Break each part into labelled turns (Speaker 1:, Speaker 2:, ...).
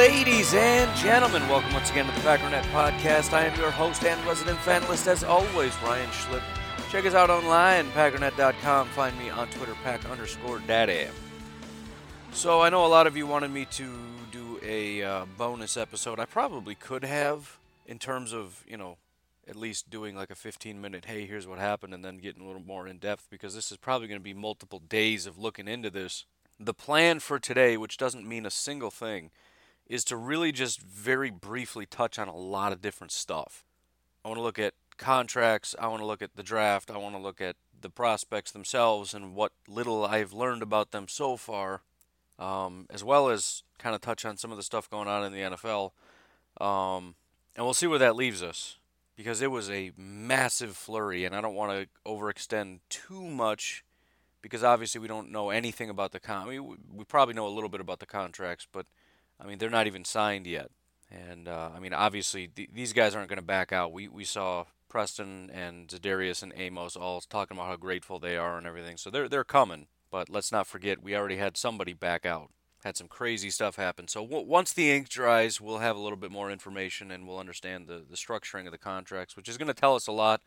Speaker 1: Ladies and gentlemen, welcome once again to the Packernet Podcast. I am your host and resident fan list, as always, Ryan Schlip. Check us out online, packernet.com. Find me on Twitter, pack underscore daddy. So I know a lot of you wanted me to do a uh, bonus episode. I probably could have, in terms of, you know, at least doing like a 15 minute, hey, here's what happened, and then getting a little more in depth, because this is probably going to be multiple days of looking into this. The plan for today, which doesn't mean a single thing, is to really just very briefly touch on a lot of different stuff. I want to look at contracts, I want to look at the draft, I want to look at the prospects themselves and what little I've learned about them so far, um, as well as kind of touch on some of the stuff going on in the NFL. Um, and we'll see where that leaves us because it was a massive flurry, and I don't want to overextend too much because obviously we don't know anything about the con. I mean, we, we probably know a little bit about the contracts, but I mean they're not even signed yet. And uh, I mean, obviously th- these guys aren't going to back out. We we saw Preston and Za'Darius and Amos all talking about how grateful they are and everything. So they're they're coming. But let's not forget we already had somebody back out. Had some crazy stuff happen. So w- once the ink dries, we'll have a little bit more information and we'll understand the the structuring of the contracts, which is going to tell us a lot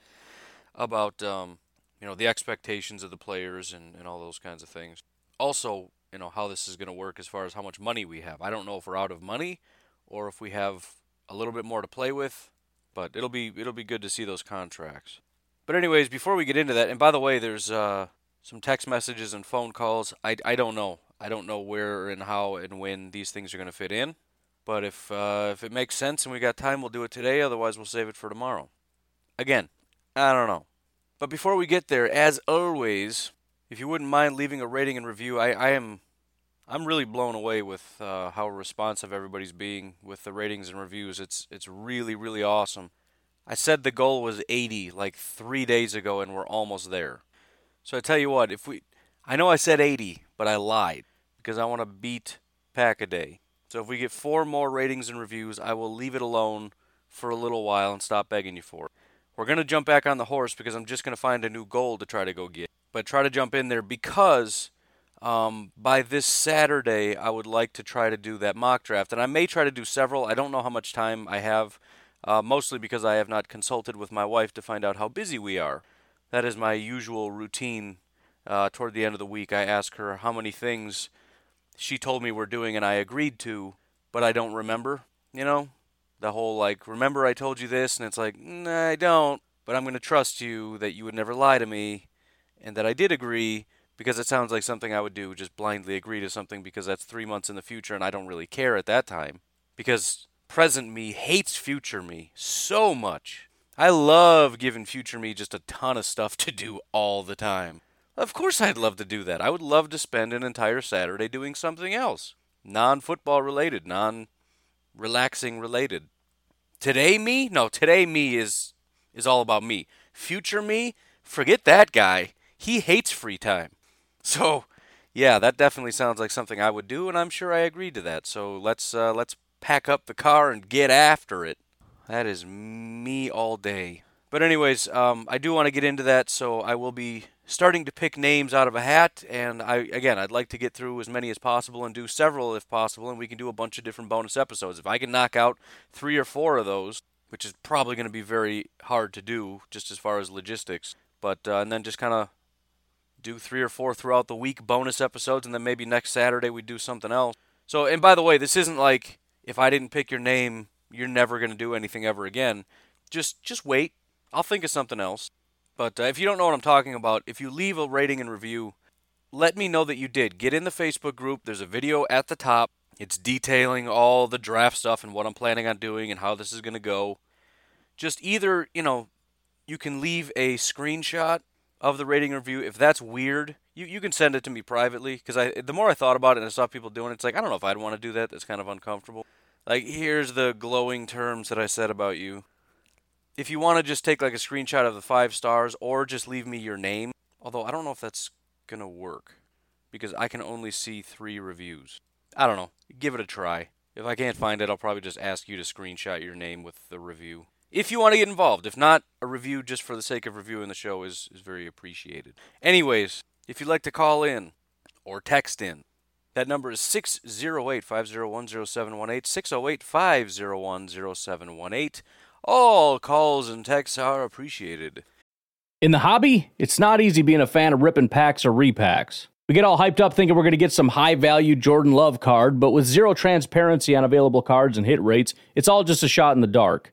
Speaker 1: about um, you know the expectations of the players and, and all those kinds of things. Also, you know how this is going to work as far as how much money we have. I don't know if we're out of money or if we have a little bit more to play with, but it'll be it'll be good to see those contracts. But anyways, before we get into that, and by the way, there's uh, some text messages and phone calls. I, I don't know. I don't know where and how and when these things are going to fit in. But if uh, if it makes sense and we got time, we'll do it today. Otherwise, we'll save it for tomorrow. Again, I don't know. But before we get there, as always, if you wouldn't mind leaving a rating and review, I, I am I'm really blown away with uh, how responsive everybody's being with the ratings and reviews. It's it's really really awesome. I said the goal was 80 like 3 days ago and we're almost there. So I tell you what, if we I know I said 80, but I lied because I want to beat Pack a Day. So if we get 4 more ratings and reviews, I will leave it alone for a little while and stop begging you for it. We're to jump back on the horse because I'm just to find a new goal to try to go get. But try to jump in there because um, by this Saturday, I would like to try to do that mock draft. And I may try to do several. I don't know how much time I have, uh, mostly because I have not consulted with my wife to find out how busy we are. That is my usual routine uh, toward the end of the week. I ask her how many things she told me we're doing and I agreed to, but I don't remember. You know, the whole like, remember I told you this? And it's like, nah, I don't, but I'm going to trust you that you would never lie to me and that I did agree because it sounds like something I would do, just blindly agree to something because that's three months in the future and I don't really care at that time. Because present me hates future me so much. I love giving future me just a ton of stuff to do all the time. Of course, I'd love to do that. I would love to spend an entire Saturday doing something else, non football related, non relaxing related. Today me? No, today me is is all about me. Future me? Forget that guy. He hates free time. So, yeah, that definitely sounds like something I would do and I'm sure I agreed to that. So, let's uh, let's pack up the car and get after it. That is me all day. But anyways, um, I do want to get into that, so I will be starting to pick names out of a hat. And I again, I'd like to get through as many as possible and do several if possible, and we can do a bunch of different bonus episodes. If I can knock out three or four of those, which is probably going to be very hard to do, just as far as logistics. But uh, and then just kind of do three or four throughout the week bonus episodes, and then maybe next Saturday we do something else. So, and by the way, this isn't like if I didn't pick your name, you're never going to do anything ever again. Just just wait. I'll think of something else. But uh, if you don't know what I'm talking about, if you leave a rating and review, let me know that you did. Get in the Facebook group. There's a video at the top. It's detailing all the draft stuff and what I'm planning on doing and how this is going to go. Just either, you know, you can leave a screenshot of the rating review. If that's weird, you, you can send it to me privately because I the more I thought about it and I saw people doing it, it's like I don't know if I'd want to do that. That's kind of uncomfortable. Like here's the glowing terms that I said about you. If you want to just take like a screenshot of the five stars or just leave me your name, although I don't know if that's gonna work because I can only see three reviews. I don't know. Give it a try. If I can't find it, I'll probably just ask you to screenshot your name with the review. If you want to get involved. If not, a review just for the sake of reviewing the show is, is very appreciated. Anyways, if you'd like to call in or text in, that number is 608 501 0718. 608 501 0718. All calls and texts are appreciated.
Speaker 2: In the hobby, it's not easy being a fan of ripping packs or repacks. We get all hyped up thinking we're going to get some high value Jordan Love card, but with zero transparency on available cards and hit rates, it's all just a shot in the dark.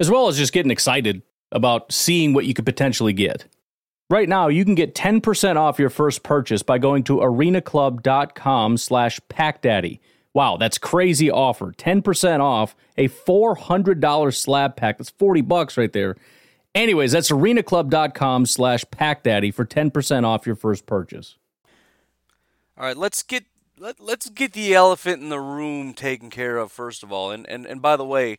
Speaker 2: as well as just getting excited about seeing what you could potentially get. Right now, you can get 10% off your first purchase by going to arenaclub.com slash packdaddy. Wow, that's crazy offer. 10% off a $400 slab pack. That's 40 bucks right there. Anyways, that's arenaclub.com slash packdaddy for 10% off your first purchase.
Speaker 1: All right, let's get let, let's get the elephant in the room taken care of first of all. And, and and by the way,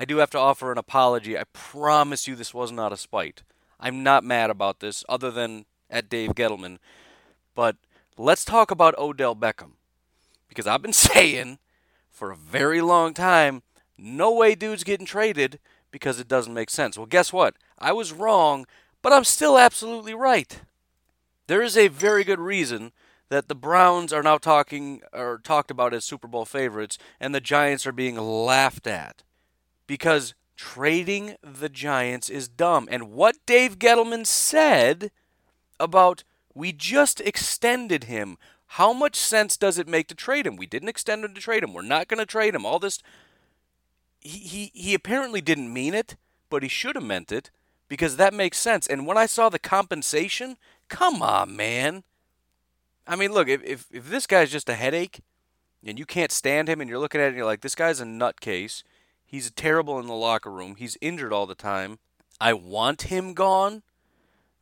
Speaker 1: I do have to offer an apology. I promise you this was not a spite. I'm not mad about this, other than at Dave Gettleman. But let's talk about Odell Beckham. Because I've been saying for a very long time, no way dude's getting traded because it doesn't make sense. Well, guess what? I was wrong, but I'm still absolutely right. There is a very good reason that the Browns are now talking or talked about as Super Bowl favorites and the Giants are being laughed at. Because trading the Giants is dumb. And what Dave Gettleman said about we just extended him. How much sense does it make to trade him? We didn't extend him to trade him. We're not going to trade him. All this he, he he apparently didn't mean it, but he should have meant it because that makes sense. And when I saw the compensation, come on, man. I mean, look, if, if, if this guy's just a headache and you can't stand him and you're looking at it and you're like, this guy's a nutcase, he's terrible in the locker room, he's injured all the time, I want him gone,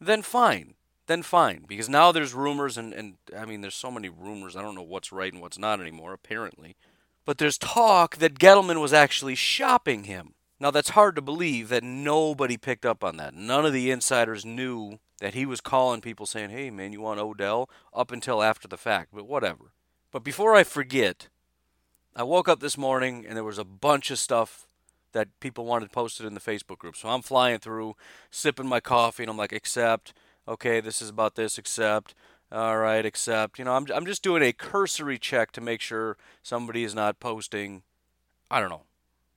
Speaker 1: then fine. Then fine. Because now there's rumors, and, and I mean, there's so many rumors, I don't know what's right and what's not anymore, apparently. But there's talk that Gettleman was actually shopping him. Now, that's hard to believe that nobody picked up on that. None of the insiders knew that he was calling people saying, hey, man, you want Odell? up until after the fact, but whatever. But before I forget, I woke up this morning and there was a bunch of stuff that people wanted posted in the Facebook group. So I'm flying through, sipping my coffee, and I'm like, accept. Okay, this is about this, accept. All right, accept. You know, I'm, I'm just doing a cursory check to make sure somebody is not posting, I don't know,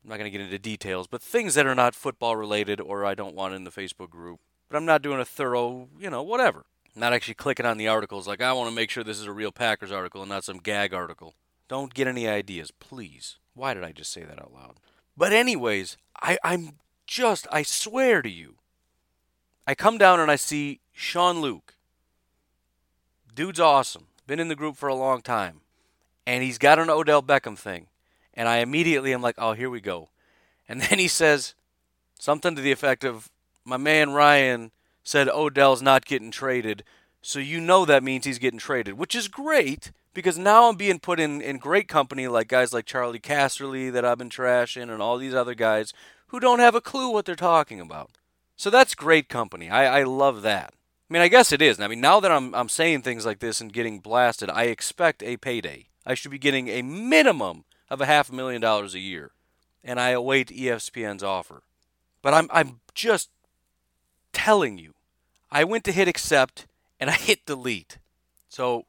Speaker 1: I'm not going to get into details, but things that are not football related or I don't want in the Facebook group. But I'm not doing a thorough, you know, whatever. Not actually clicking on the articles like I want to make sure this is a real Packers article and not some gag article. Don't get any ideas, please. Why did I just say that out loud? But anyways, I, I'm just I swear to you. I come down and I see Sean Luke. Dude's awesome. Been in the group for a long time. And he's got an Odell Beckham thing. And I immediately am like, oh, here we go. And then he says something to the effect of, my man Ryan said Odell's not getting traded. So you know that means he's getting traded, which is great because now I'm being put in, in great company like guys like Charley Casserly that I've been trashing and all these other guys who don't have a clue what they're talking about. So that's great company. I, I love that. I mean, I guess it is. I mean, now that I'm, I'm saying things like this and getting blasted, I expect a payday. I should be getting a minimum of a half a million dollars a year. And I await ESPN's offer. But I'm, I'm just telling you, I went to hit accept and I hit delete. So,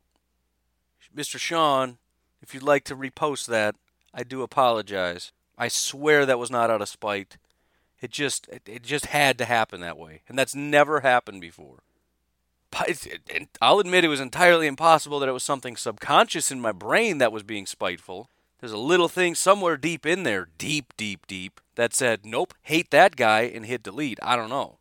Speaker 1: Mr. Sean, if you'd like to repost that, I do apologize. I swear that was not out of spite. It just it, it just had to happen that way, and that's never happened before. I'll admit it was entirely impossible that it was something subconscious in my brain that was being spiteful. There's a little thing somewhere deep in there, deep, deep, deep, that said, "Nope, hate that guy," and hit delete. I don't know.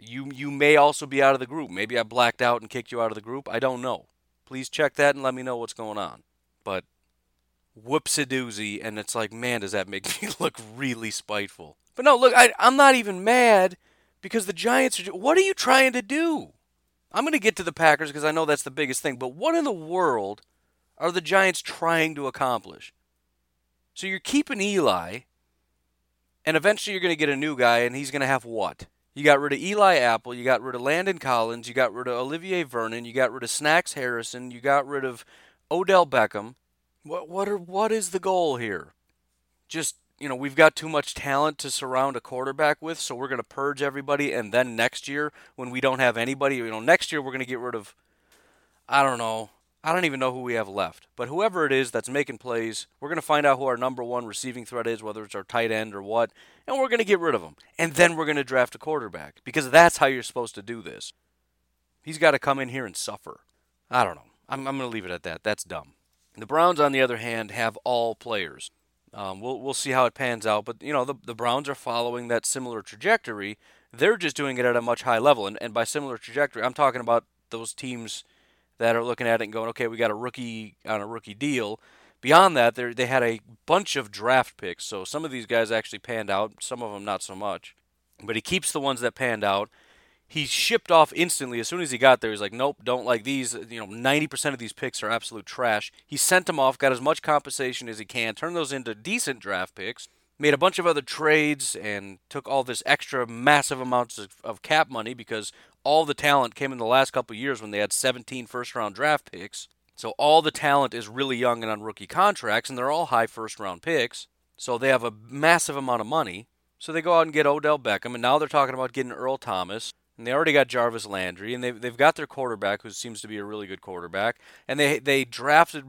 Speaker 1: You you may also be out of the group. Maybe I blacked out and kicked you out of the group. I don't know. Please check that and let me know what's going on. But whoops a doozy, and it's like, man, does that make me look really spiteful. But no, look, I, I'm not even mad because the Giants are. What are you trying to do? I'm going to get to the Packers because I know that's the biggest thing. But what in the world are the Giants trying to accomplish? So you're keeping Eli, and eventually you're going to get a new guy, and he's going to have what? You got rid of Eli Apple, you got rid of Landon Collins, you got rid of Olivier Vernon, you got rid of Snacks Harrison, you got rid of Odell Beckham. What what are what is the goal here? Just you know, we've got too much talent to surround a quarterback with, so we're going to purge everybody, and then next year, when we don't have anybody, you know, next year we're going to get rid of, I don't know, I don't even know who we have left, but whoever it is that's making plays, we're going to find out who our number one receiving threat is, whether it's our tight end or what, and we're going to get rid of him, and then we're going to draft a quarterback because that's how you're supposed to do this. He's got to come in here and suffer. I don't know. I'm, I'm going to leave it at that. That's dumb. The Browns, on the other hand, have all players. Um, we'll we'll see how it pans out, but you know the the Browns are following that similar trajectory. They're just doing it at a much high level, and and by similar trajectory, I'm talking about those teams that are looking at it and going, okay, we got a rookie on a rookie deal. Beyond that, they had a bunch of draft picks, so some of these guys actually panned out, some of them not so much. But he keeps the ones that panned out, he shipped off instantly as soon as he got there. He's like, nope, don't like these. You know, 90% of these picks are absolute trash. He sent them off, got as much compensation as he can, turned those into decent draft picks, made a bunch of other trades, and took all this extra massive amounts of, of cap money because all the talent came in the last couple years when they had 17 first round draft picks. So all the talent is really young and on rookie contracts, and they're all high first round picks. So they have a massive amount of money. So they go out and get Odell Beckham, and now they're talking about getting Earl Thomas. And they already got Jarvis Landry, and they've, they've got their quarterback, who seems to be a really good quarterback. And they they drafted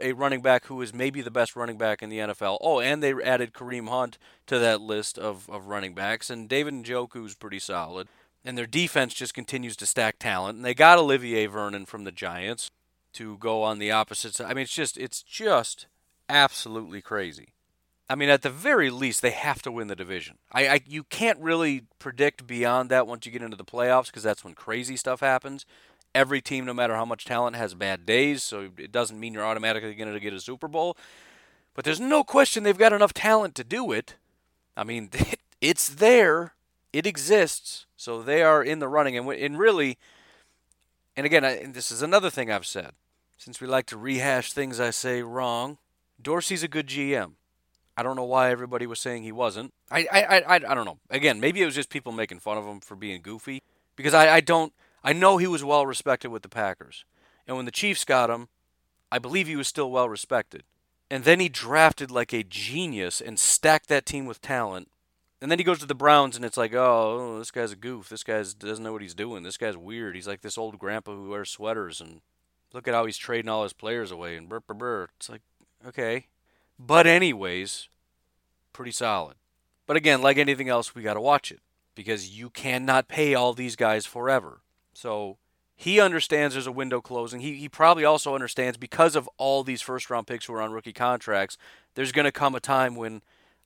Speaker 1: a running back who is maybe the best running back in the NFL. Oh, and they added Kareem Hunt to that list of, of running backs. And David Njoku's pretty solid. And their defense just continues to stack talent. And they got Olivier Vernon from the Giants to go on the opposite side. I mean, it's just it's just absolutely crazy. I mean, at the very least, they have to win the division. I, I you can't really predict beyond that once you get into the playoffs because that's when crazy stuff happens. Every team, no matter how much talent, has bad days, so it doesn't mean you're automatically going to get a Super Bowl. But there's no question they've got enough talent to do it. I mean, it's there, it exists, so they are in the running. And, and really, and again, I, and this is another thing I've said. Since we like to rehash things I say wrong, Dorsey's a good GM. I don't know why everybody was saying he wasn't. I, I, I, I don't know. Again, maybe it was just people making fun of him for being goofy. Because I, I don't. I know he was well respected with the Packers, and when the Chiefs got him, I believe he was still well respected. And then he drafted like a genius and stacked that team with talent. And then he goes to the Browns, and it's like, oh, oh, this guy's a goof. This guy doesn't know what he's doing. This guy's weird. He's like this old grandpa who wears sweaters, and look at how he's trading all his players away. And brr, brr, brr. It's like, okay, but, anyways, pretty solid. But again, like anything else, we got to watch it because you cannot pay all these guys forever. So he understands there's a window closing. He, he probably also understands because of all these first round picks who are on rookie contracts, there's going to come a time when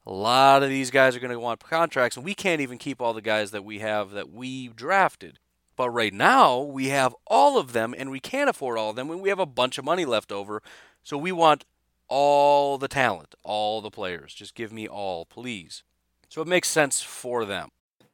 Speaker 1: a lot of these guys are going to want contracts, and we can't even keep all the guys that we have that we drafted. But right now, we have all of them, and we can't afford all of them, and we have a bunch of money left over. So we want all the talent, all the players. Just give me all, please. So it makes sense for them.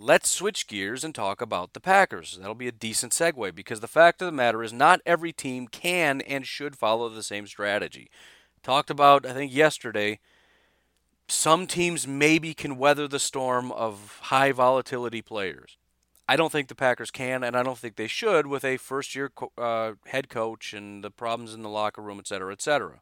Speaker 1: let's switch gears and talk about the Packers. That'll be a decent segue because the fact of the matter is, not every team can and should follow the same strategy. Talked about, I think, yesterday. Some teams maybe can weather the storm of high volatility players. I don't think the Packers can, and I don't think they should with a first year uh, head coach and the problems in the locker room, et cetera, et cetera.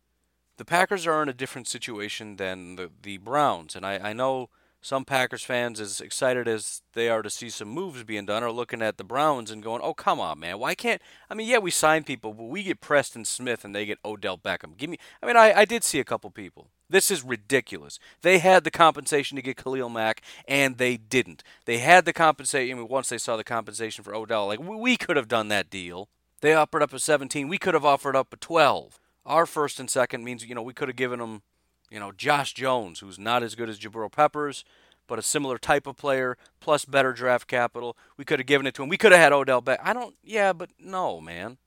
Speaker 1: The Packers are in a different situation than the, the Browns, and I, I know some Packers fans, as excited as they are to see some moves being done, are looking at the Browns and going, "Oh, come on, man! Why can't? I mean, yeah, we sign people, but we get Preston Smith and they get Odell Beckham. Give me. I mean, I, I did see a couple people. This is ridiculous. They had the compensation to get Khalil Mack, and they didn't. They had the compensation. I mean, once they saw the compensation for Odell, like we could have done that deal. They offered up a 17. We could have offered up a 12. Our first and second means you know we could have given them you know, Josh Jones, who's not as good as Jabril Peppers, but a similar type of player, plus better draft capital. We could have given it to him. We could have had Odell back. I don't, yeah, but no, man.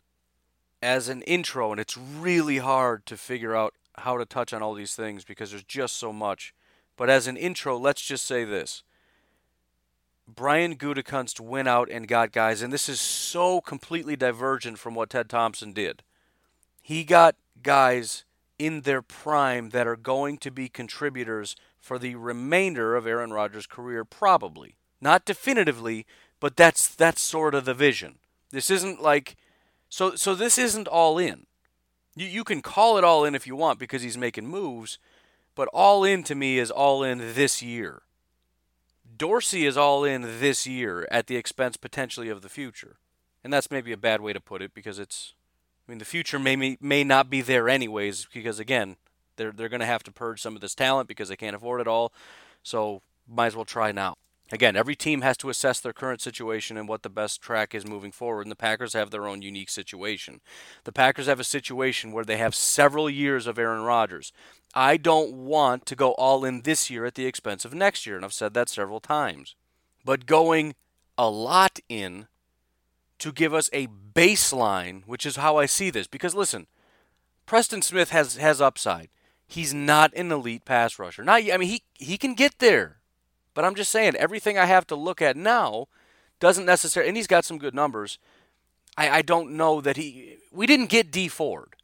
Speaker 1: As an intro, and it's really hard to figure out how to touch on all these things because there's just so much. But as an intro, let's just say this. Brian Gutekunst went out and got guys, and this is so completely divergent from what Ted Thompson did. He got guys in their prime that are going to be contributors for the remainder of Aaron Rodgers' career, probably. Not definitively, but that's that's sort of the vision. This isn't like so so this isn't all in. You you can call it all in if you want because he's making moves, but all in to me is all in this year. Dorsey is all in this year at the expense potentially of the future. And that's maybe a bad way to put it because it's I mean, the future may may not be there anyways because again, they're they're going to have to purge some of this talent because they can't afford it all. So might as well try now. Again, every team has to assess their current situation and what the best track is moving forward, and the Packers have their own unique situation. The Packers have a situation where they have several years of Aaron Rodgers. I don't want to go all in this year at the expense of next year, and I've said that several times. But going a lot in to give us a baseline, which is how I see this. Because listen, Preston Smith has has upside. He's not an elite pass rusher. Not I mean he he can get there. But I'm just saying everything I have to look at now doesn't necessarily and he's got some good numbers. I, I don't know that he we didn't get Dee Ford.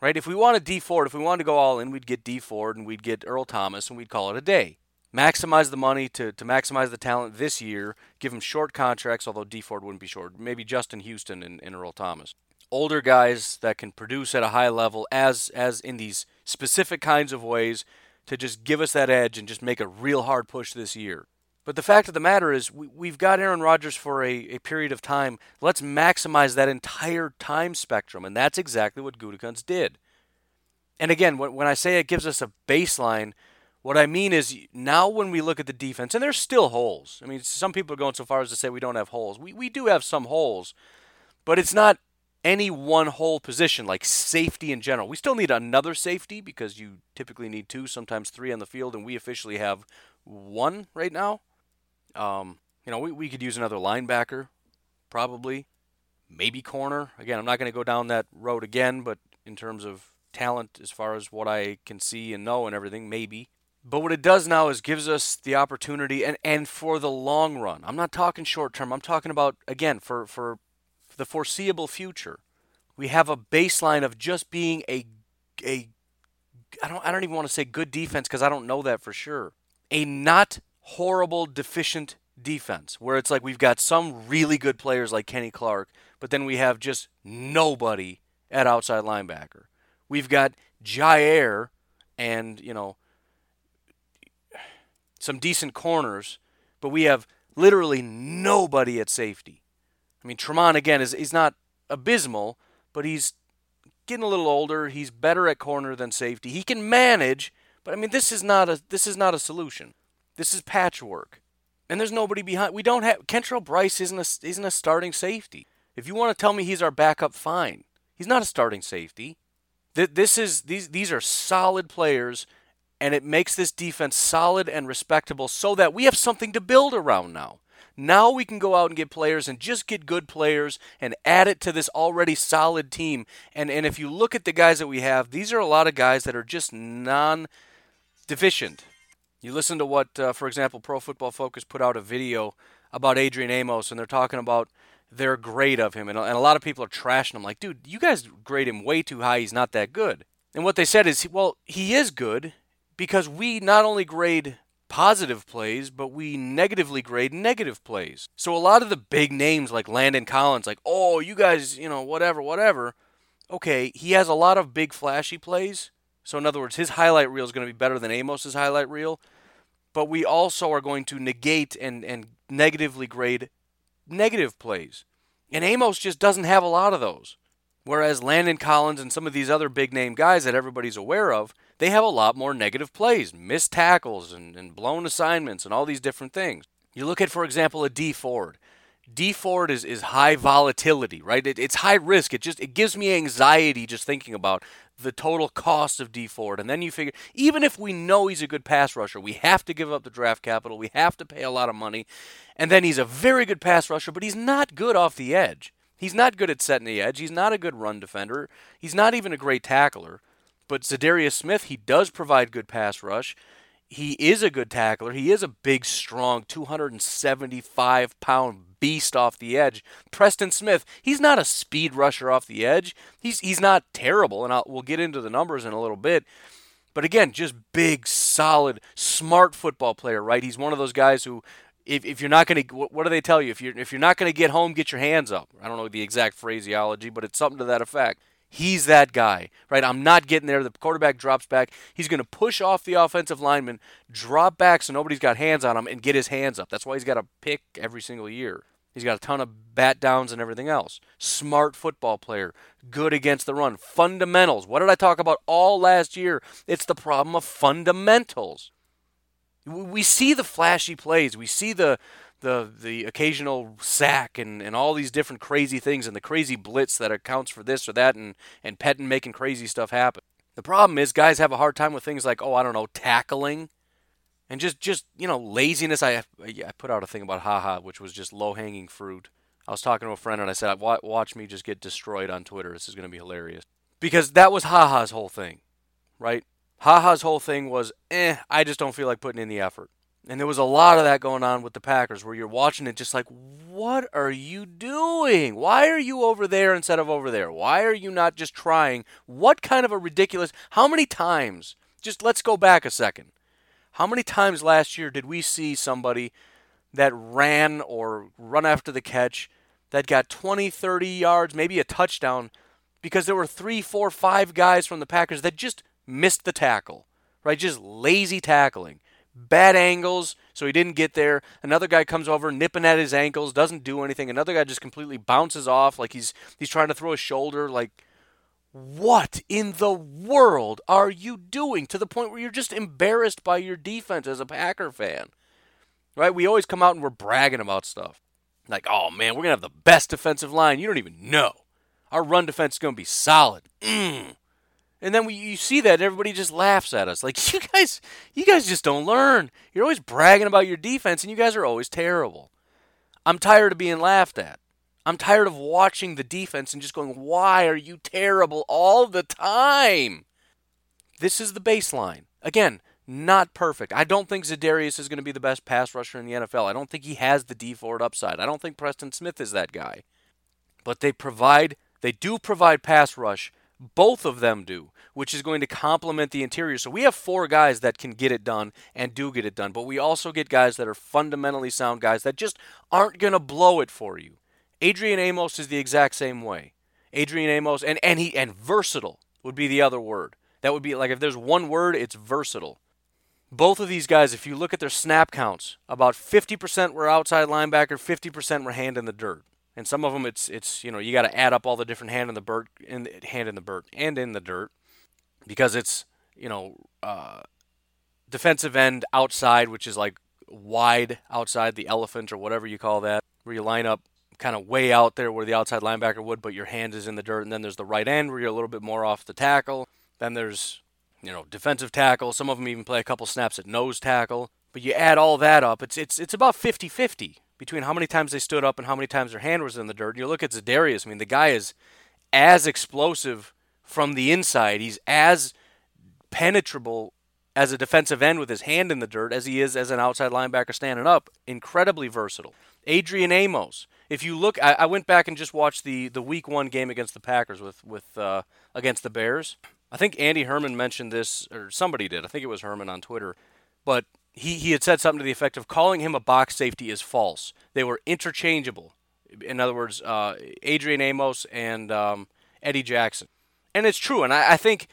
Speaker 1: Right? If we wanted Dee Ford, if we wanted to go all in, we'd get Dee Ford and we'd get Earl Thomas and we'd call it a day maximize the money to, to maximize the talent this year, give them short contracts, although Dee Ford wouldn't be short. Maybe Justin Houston and, and Earl Thomas. Older guys that can produce at a high level as as in these specific kinds of ways to just give us that edge and just make a real hard push this year. But the fact of the matter is, we, have got Aaron Rodgers for a, a period of time. Let's maximize that entire time spectrum. And that's exactly what Gutekunst did. And again, when, when I say it gives us a baseline, what I mean is now when we look at the defense, and there's still holes. I mean, some people are going so far as to say we don't have holes. We, we do have some holes, but it's not any one hole position like safety in general. We still need another safety because you typically need two, sometimes three on the field, and we officially have one right now. Um, you know, we, we could use another linebacker, probably, maybe corner. Again, I'm not going to go down that road again, but in terms of talent, as far as what I can see and know and everything, maybe. But what it does now is gives us the opportunity and, and for the long run. I'm not talking short term. I'm talking about again for, for the foreseeable future. We have a baseline of just being a a I don't I don't even want to say good defense because I don't know that for sure. A not horrible deficient defense where it's like we've got some really good players like Kenny Clark, but then we have just nobody at outside linebacker. We've got Jair and, you know, some decent corners, but we have literally nobody at safety. I mean, Tramon again is he's not abysmal, but he's getting a little older. He's better at corner than safety. He can manage, but I mean, this is not a this is not a solution. This is patchwork, and there's nobody behind. We don't have Kentrell Brice isn't a isn't a starting safety. If you want to tell me he's our backup, fine. He's not a starting safety. This is these these are solid players and it makes this defense solid and respectable so that we have something to build around now. Now we can go out and get players and just get good players and add it to this already solid team. And and if you look at the guys that we have, these are a lot of guys that are just non deficient. You listen to what, uh, for example, Pro Football Focus put out a video about Adrian Amos, and they're talking about their grade of him, and, and a lot of people are trashing him, like, dude, you guys grade him way too high. He's not that good. And what they said is, well, he is good because we not only grade positive plays, but we negatively grade negative plays. So a lot of the big names like Landon Collins, like, oh, you guys, you know, whatever, whatever. Okay, he has a lot of big flashy plays. So in other words, his highlight reel is going to be better than Amos's highlight reel. But we also are going to negate and, and negatively grade negative plays. And Amos just doesn't have a lot of those. Whereas Landon Collins and some of these other big name guys that everybody's aware of, they have a lot more negative plays, missed tackles and, and blown assignments and all these different things. You look at, for example, a Dee Ford. Dee Ford is, is high volatility, right? It, it's high risk. It just it gives me anxiety just thinking about the total cost of Dee Ford. And then you figure, even if we know he's a good pass rusher, we have to give up the draft capital. We have to pay a lot of money. And then he's a very good pass rusher, but he's not good off the edge. He's not good at setting the edge. He's not a good run defender. He's not even a great tackler. But Za'Darius Smith, he does provide good pass rush. He is a good tackler. He is a big, strong, 275 pound beast off the edge. Preston Smith, he's not a speed rusher off the edge. He's he's not terrible, and I'll, we'll get into the numbers in a little bit. But again, just big, solid, smart football player, right? He's one of those guys who, if, if you're not going to, what do they tell you? If you're if you're not going to get home, get your hands up. I don't know the exact phraseology, but it's something to that effect. He's that guy, right? I'm not getting there. The quarterback drops back. He's going to push off the offensive lineman, drop back so nobody's got hands on him, and get his hands up. That's why he's got a pick every single year. He's got a ton of bat downs and everything else. Smart football player, good against the run. Fundamentals. What did I talk about all last year? It's the problem of fundamentals. We see the flashy plays. We see the the the occasional sack and, and all these different crazy things and the crazy blitz that accounts for this or that and, and Pettine making crazy stuff happen. The problem is guys have a hard time with things like, oh, I don't know, tackling and just, just you know, laziness. I, I put out a thing about Ha Ha, which was just low hanging fruit. I was talking to a friend and I said, watch me just get destroyed on Twitter. This is going to be hilarious. Because that was Ha Ha's whole thing, right? Ha Ha's whole thing was, eh, I just don't feel like putting in the effort. And there was a lot of that going on with the Packers where you're watching it just like, what are you doing? Why are you over there instead of over there? Why are you not just trying? What kind of a ridiculous. How many times? Just let's go back a second. How many times last year did we see somebody that ran or run after the catch that got 20, 30 yards, maybe a touchdown, because there were three, four, five guys from the Packers that just missed the tackle, right? Just lazy tackling bad angles, so he didn't get there. Another guy comes over, nipping at his ankles, doesn't do anything. Another guy just completely bounces off, like he's he's trying to throw a shoulder. Like, what in the world are you doing? To the point where you're just embarrassed by your defense as a Packer fan, right? We always come out and we're bragging about stuff, like, oh man, we're gonna have the best defensive line. You don't even know. Our run defense is gonna be solid. Mm. And then we, you see that, everybody just laughs at us. Like you guys, you guys just don't learn. You're always bragging about your defense, and you guys are always terrible. I'm tired of being laughed at. I'm tired of watching the defense and just going, "Why are you terrible all the time?" This is the baseline. Again, not perfect. I don't think Za'Darius is going to be the best pass rusher in the NFL. I don't think he has the Dee Ford upside. I don't think Preston Smith is that guy. But they provide, they do provide pass rush both of them do, which is going to complement the interior. So we have four guys that can get it done and do get it done, but we also get guys that are fundamentally sound guys that just aren't going to blow it for you. Adrian Amos is the exact same way. Adrian Amos and and he and versatile would be the other word. That would be like if there's one word, it's versatile. Both of these guys, if you look at their snap counts, about 50% were outside linebacker, 50% were hand in the dirt and some of them it's it's you know you got to add up all the different hand in the dirt in the, hand in the dirt and in the dirt because it's you know uh, defensive end outside which is like wide outside the elephant or whatever you call that where you line up kind of way out there where the outside linebacker would but your hand is in the dirt and then there's the right end where you're a little bit more off the tackle. Then there's you know defensive tackle. Some of them even play a couple snaps at nose tackle. But you add all that up it's it's it's about 50-50 between how many times they stood up and how many times their hand was in the dirt. You look at Za'Darius, I mean, the guy is as explosive from the inside. He's as penetrable as a defensive end with his hand in the dirt as he is as an outside linebacker standing up. Incredibly versatile. Adrian Amos. If you look, I, I went back and just watched the, the week one game against the Packers with with uh, against the Bears. I think Andy Herman mentioned this, or somebody did. I think it was Herman on Twitter, but he, he had said something to the effect of calling him a box safety is false. They were interchangeable. In other words, uh, Adrian Amos and um, Eddie Jackson, and it's true. And I, I think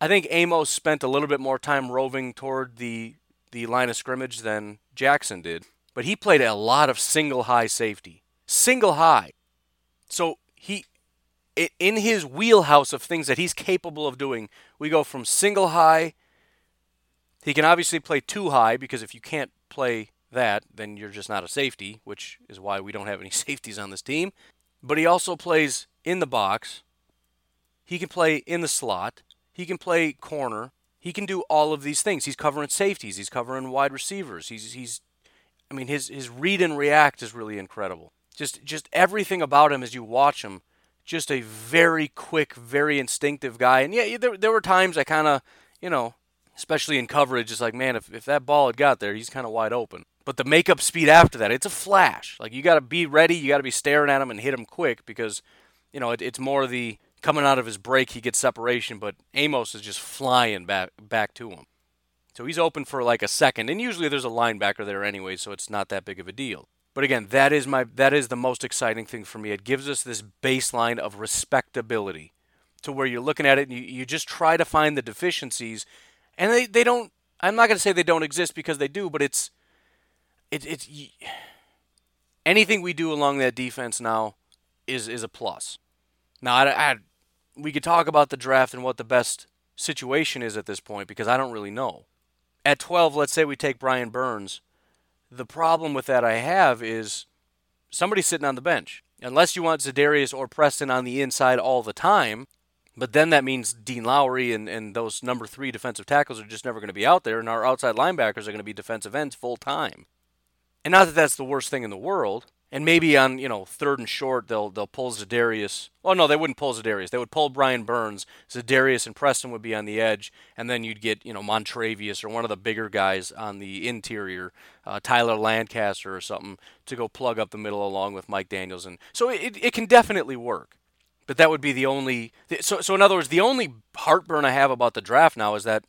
Speaker 1: I think Amos spent a little bit more time roving toward the the line of scrimmage than Jackson did, but he played a lot of single high safety, single high. So he in his wheelhouse of things that he's capable of doing, we go from single high. He can obviously play two high because if you can't play that, then you're just not a safety, which is why we don't have any safeties on this team. But he also plays in the box. He can play in the slot. He can play corner. He can do all of these things. He's covering safeties. He's covering wide receivers. He's he's I mean his his read and react is really incredible. Just just everything about him as you watch him just a very quick, very instinctive guy. And yeah, there, there were times I kind of, you know, especially in coverage, it's like, man, if, if that ball had got there, he's kind of wide open. But the makeup speed after that, it's a flash. Like, you got to be ready. You got to be staring at him and hit him quick because, you know, it, it's more the coming out of his break, he gets separation, but Amos is just flying back, back to him. So he's open for like a second. And usually there's a linebacker there anyway, so it's not that big of a deal. But again, that is my that is the most exciting thing for me. It gives us this baseline of respectability to where you're looking at it and you, you just try to find the deficiencies and they, they don't I'm not going to say they don't exist because they do, but it's it, it's anything we do along that defense now is is a plus. Now I, I we could talk about the draft and what the best situation is at this point because I don't really know. At 12, let's say we take Brian Burns the problem with that I have is somebody sitting on the bench. Unless you want Za'Darius or Preston on the inside all the time, but then that means Dean Lowry and, and those number three defensive tackles are just never going to be out there, and our outside linebackers are going to be defensive ends full time. And not that that's the worst thing in the world, and maybe on you know third and short they'll they'll pull Za'Darius. Oh no, they wouldn't pull Za'Darius. They would pull Brian Burns. Za'Darius and Preston would be on the edge, and then you'd get you know Montravius or one of the bigger guys on the interior, uh, Tyler Lancaster or something to go plug up the middle along with Mike Daniels. And so it it can definitely work. But that would be the only. So so in other words, the only heartburn I have about the draft now is that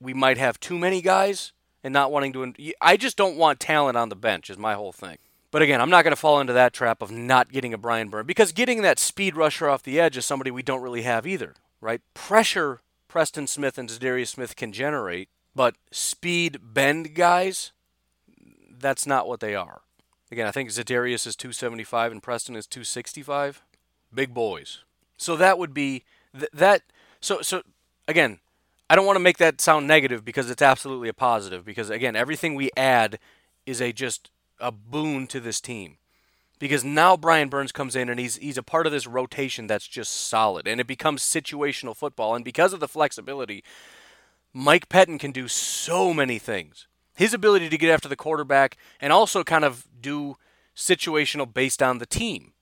Speaker 1: we might have too many guys and not wanting to. I just don't want talent on the bench. Is my whole thing. But again, I'm not going to fall into that trap of not getting a Brian Burn because getting that speed rusher off the edge is somebody we don't really have either, right? Pressure Preston Smith and Za'Darius Smith can generate, but speed bend guys, that's not what they are. Again, I think Za'Darius is 275 and Preston is 265. Big boys. So that would be th- that. So so again, I don't want to make that sound negative because it's absolutely a positive. Because again, everything we add is a just a boon to this team because now Brian Burns comes in and he's he's a part of this rotation that's just solid and it becomes situational football and because of the flexibility Mike Pettine can do so many things. His ability to get after the quarterback and also kind of do situational based on the team,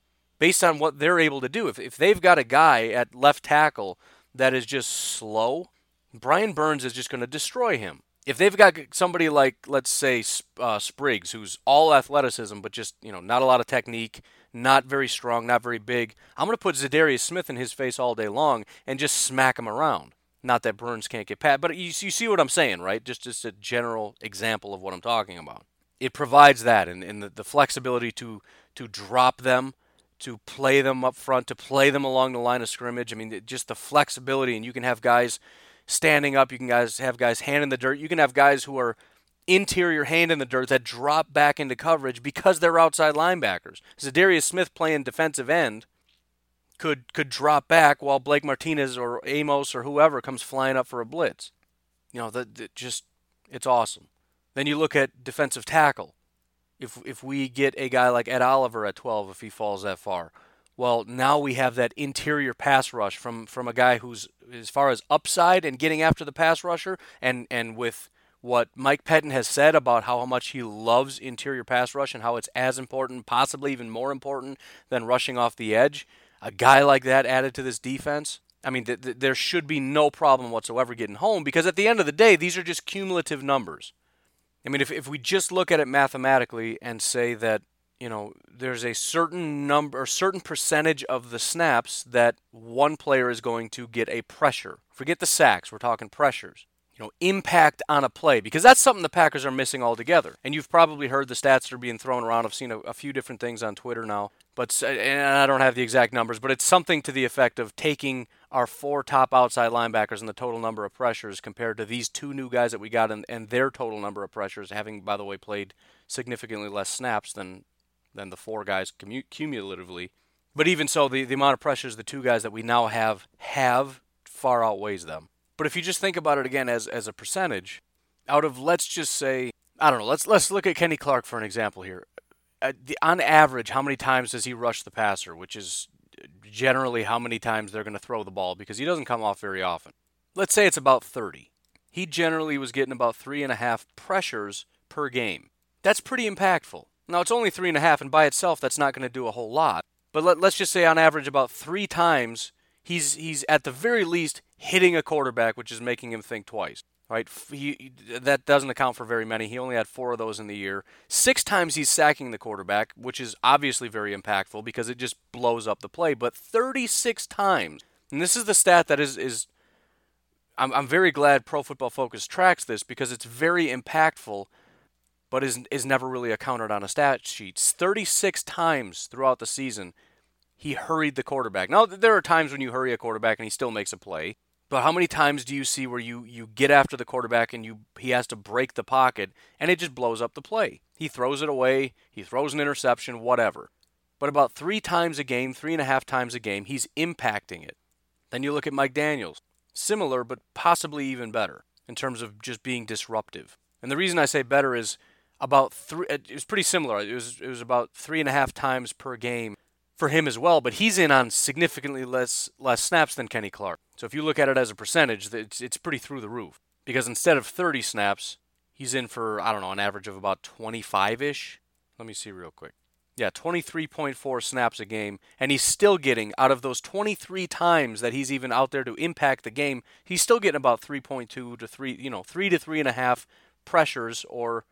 Speaker 1: based on what they're able to do. If if they've got a guy at left tackle that is just slow, Brian Burns is just going to destroy him if they've got somebody like let's say uh, Spriggs, who's all athleticism but just you know not a lot of technique, not very strong, not very big, I'm going to put Za'Darius Smith in his face all day long and just smack him around. Not that Burns can't get pat, but you, you see what I'm saying, right? Just just a general example of what I'm talking about. It provides that and, and the, the flexibility to to drop them, to play them up front, to play them along the line of scrimmage. I mean, just the flexibility, and you can have guys standing up. You can guys have guys hand in the dirt. You can have guys who are interior hand in the dirt that drop back into coverage because they're outside linebackers. Za'Darius Smith playing defensive end could could drop back while Blake Martinez or Amos or whoever comes flying up for a blitz. You know, that just it's awesome. Then you look at defensive tackle. If if we get a guy like Ed Oliver at 12 if he falls that far, well, now we have that interior pass rush from from a guy who's as far as upside and getting after the pass rusher, and and with what Mike Pettine has said about how much he loves interior pass rush and how it's as important, possibly even more important than rushing off the edge. A guy like that added to this defense, I mean, th- th- there should be no problem whatsoever getting home because at the end of the day, these are just cumulative numbers. I mean, if, if we just look at it mathematically and say that, you know, there's a certain number, or certain percentage of the snaps that one player is going to get a pressure. Forget the sacks, we're talking pressures. You know, impact on a play because that's something the Packers are missing altogether. And you've probably heard the stats that are being thrown around. I've seen a, a few different things on Twitter now, but and I don't have the exact numbers, but it's something to the effect of taking our four top outside linebackers and the total number of pressures compared to these two new guys that we got and, and their total number of pressures, having by the way played significantly less snaps than than the four guys commu- cumulatively. But even so, the, the amount of pressures the two guys that we now have have far outweighs them. But if you just think about it again as as a percentage, out of let's just say I don't know, let's let's look at Kenny Clark for an example here. Uh, the, on average, how many times does he rush the passer, which is generally how many times they're going to throw the ball because he doesn't come off very often. Let's say it's about 30. He generally was getting about three and a half pressures per game. That's pretty impactful. Now, it's only three and a half, and by itself, that's not going to do a whole lot. But let, us just say on average, about three times, he's, he's at the very least hitting a quarterback, which is making him think twice. Right? He, that doesn't account for very many. He only had four of those in the year. Six times he's sacking the quarterback, which is obviously very impactful because it just blows up the play. But 36 times, and this is the stat that is, is I'm, I'm very glad Pro Football Focus tracks this because it's very impactful, but is, is never really accounted on a stat sheet. 36 times throughout the season, he hurried the quarterback. Now, there are times when you hurry a quarterback and he still makes a play. But how many times do you see where you, you get after the quarterback and you he has to break the pocket and it just blows up the play? He throws it away, he throws an interception, whatever. But about three times a game, three and a half times a game, he's impacting it. Then you look at Mike Daniels. Similar, but possibly even better in terms of just being disruptive. And the reason I say better is about three. It was pretty similar. It was it was about three and a half times per game for him as well, but he's in on significantly less less snaps than Kenny Clark. So if you look at it as a percentage, it's it's pretty through the roof. Because instead of 30 snaps, he's in for I don't know an average of about 25ish. Let me see real quick. Yeah, 23.4 snaps a game, and he's still getting out of those 23 times that he's even out there to impact the game. He's still getting about 3.2 to three, you know, three to three and a half pressures or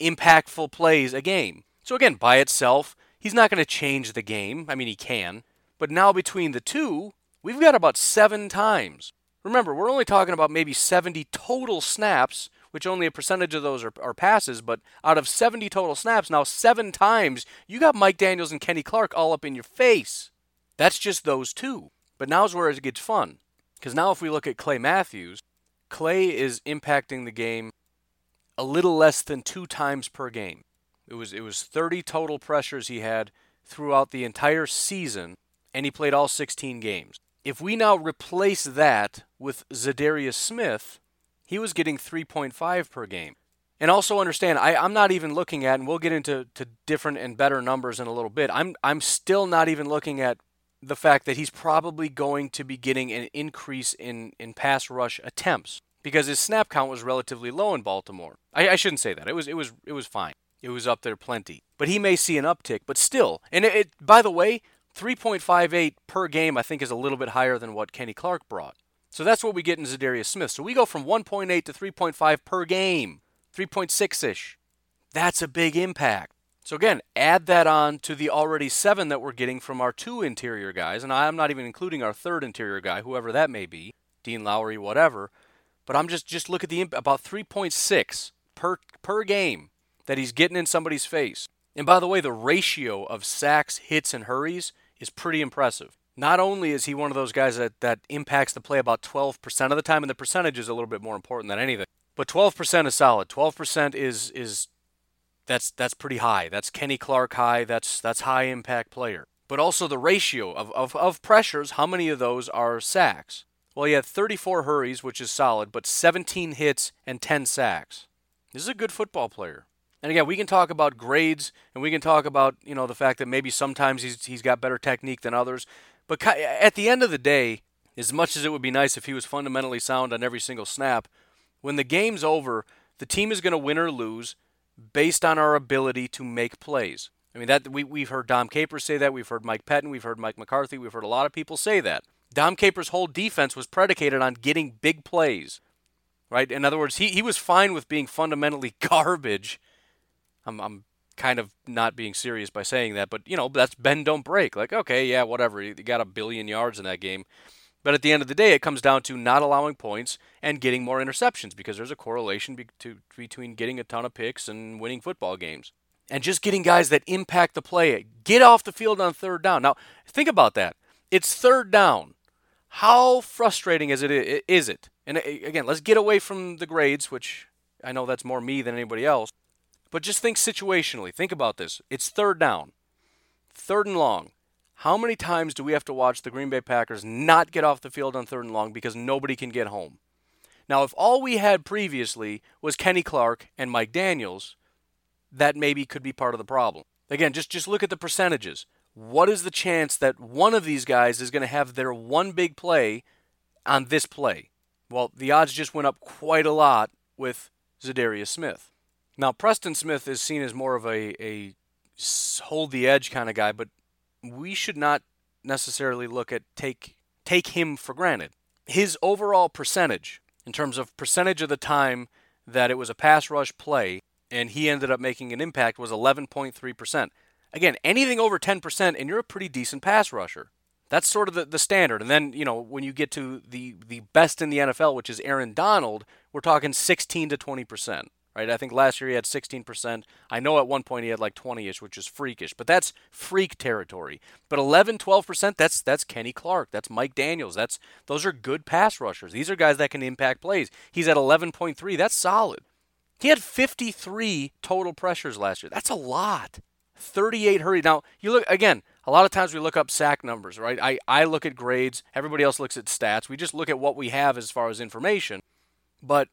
Speaker 1: impactful plays a game. So again, by itself, He's not going to change the game. I mean, he can. But now between the two, we've got about seven times. Remember, we're only talking about maybe 70 total snaps, which only a percentage of those are, are, passes, but out of 70 total snaps, now seven times, you got Mike Daniels and Kenny Clark all up in your face. That's just those two. But now's where it gets fun. Because now if we look at Clay Matthews, Clay is impacting the game a little less than two times per game. It was it was 30 total pressures he had throughout the entire season, and he played all 16 games. If we now replace that with Za'Darius Smith, he was getting 3.5 per game. And also understand, I, I'm not even looking at, and we'll get into to different and better numbers in a little bit. I'm I'm still not even looking at the fact that he's probably going to be getting an increase in, in pass rush attempts because his snap count was relatively low in Baltimore. I, I shouldn't say that. It was it was it was fine. It was up there plenty. But he may see an uptick, but still. And it, it by the way, 3.58 per game I think is a little bit higher than what Kenny Clark brought. So that's what we get in Za'Darius Smith. So we go from 1.8 to 3.5 per game, 3.6ish. That's a big impact. So again, add that on to the already seven that we're getting from our two interior guys, and I'm not even including our third interior guy, whoever that may be, Dean Lowry, whatever. But I'm just just look at the about 3.6 per per game that he's getting in somebody's face. And by the way, the ratio of sacks, hits, and hurries is pretty impressive. Not only is he one of those guys that, that impacts the play about 12% of the time, and the percentage is a little bit more important than anything, but 12% is solid. 12% is is that's that's pretty high. That's Kenny Clark high. That's that's high impact player. But also the ratio of, of, of pressures, how many of those are sacks? Well, he had 34 hurries, which is solid, but 17 hits and 10 sacks. This is a good football player. And again, we can talk about grades and we can talk about, you know, the fact that maybe sometimes he's, he's got better technique than others. But at the end of the day, as much as it would be nice if he was fundamentally sound on every single snap, when the game's over, the team is going to win or lose based on our ability to make plays. I mean, that we, we've heard Dom Capers say that. We've heard Mike Pettine. We've heard Mike McCarthy. We've heard a lot of people say that. Dom Capers' whole defense was predicated on getting big plays, right? In other words, he, he was fine with being fundamentally garbage. I'm, I'm kind of not being serious by saying that, but, you know, that's bend, don't break. Like, okay, yeah, whatever. You got a billion yards in that game. But at the end of the day, it comes down to not allowing points and getting more interceptions because there's a correlation be- to, between getting a ton of picks and winning football games. And just getting guys that impact the play. Get off the field on third down. Now, think about that. It's third down. How frustrating is it? Is it? And again, let's get away from the grades, which I know that's more me than anybody else. But just think situationally. Think about this. It's third down, third and long. How many times do we have to watch the Green Bay Packers not get off the field on third and long because nobody can get home? Now, if all we had previously was Kenny Clark and Mike Daniels, that maybe could be part of the problem. Again, just, just look at the percentages. What is the chance that one of these guys is going to have their one big play on this play? Well, the odds just went up quite a lot with Za'Darius Smith. Now, Preston Smith is seen as more of a, a hold the edge kind of guy, but we should not necessarily look at take take him for granted. His overall percentage in terms of percentage of the time that it was a pass rush play and he ended up making an impact was 11.3%. Again, anything over 10% and you're a pretty decent pass rusher. That's sort of the, the standard. And then, you know, when you get to the, the best in the NFL, which is Aaron Donald, we're talking 16 to 20% right? I think last year he had 16%. I know at one point he had like 20ish, which is freakish, but that's freak territory. But 11, 12%, that's that's Kenny Clark, that's Mike Daniels. That's those are good pass rushers. These are guys that can impact plays. He's at 11.3. That's solid. He had 53 total pressures last year. That's a lot. 38 hurry. Now, you look again, a lot of times we look up sack numbers, right? I, I look at grades, everybody else looks at stats. We just look at what we have as far as information. But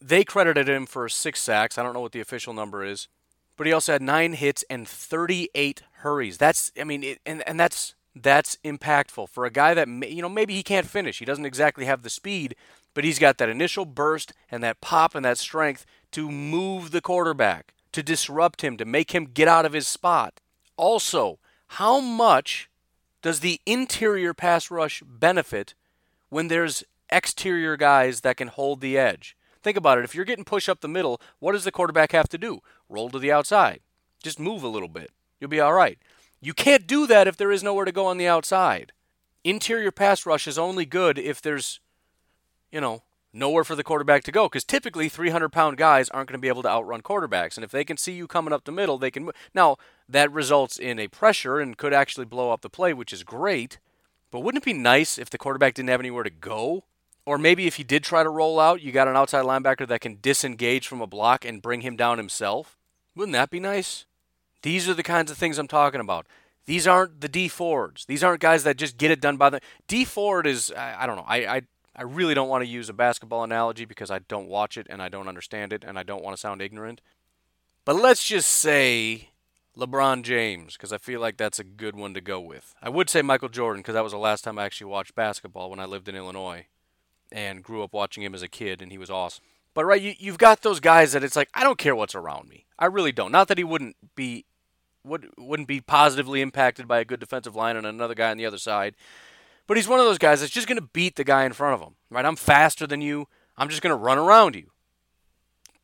Speaker 1: they credited him for six sacks. I don't know what the official number is, but he also had nine hits and 38 hurries. That's, I mean, it, and and that's that's impactful for a guy that you know maybe he can't finish. He doesn't exactly have the speed, but he's got that initial burst and that pop and that strength to move the quarterback, to disrupt him, to make him get out of his spot. Also, how much does the interior pass rush benefit when there's exterior guys that can hold the edge? Think about it. If you're getting pushed up the middle, what does the quarterback have to do? Roll to the outside. Just move a little bit. You'll be all right. You can't do that if there is nowhere to go on the outside. Interior pass rush is only good if there's, you know, nowhere for the quarterback to go. Because typically, 300 pound guys aren't going to be able to outrun quarterbacks. And if they can see you coming up the middle, they can. Now, that results in a pressure and could actually blow up the play, which is great. But wouldn't it be nice if the quarterback didn't have anywhere to go? Or maybe if you did try to roll out, you got an outside linebacker that can disengage from a block and bring him down himself. Wouldn't that be nice? These are the kinds of things I'm talking about. These aren't the Dee Fords. These aren't guys that just get it done by the Dee Ford is I, I don't know. I, I I really don't want to use a basketball analogy because I don't watch it and I don't understand it and I don't want to sound ignorant. But let's just say LeBron James because I feel like that's a good one to go with. I would say Michael Jordan because that was the last time I actually watched basketball when I lived in Illinois and grew up watching him as a kid, and he was awesome. But right, you, you've got those guys that it's like I don't care what's around me. I really don't. Not that he wouldn't be would wouldn't be positively impacted by a good defensive line and another guy on the other side, but he's one of those guys that's just going to beat the guy in front of him. Right? I'm faster than you. I'm just going to run around you.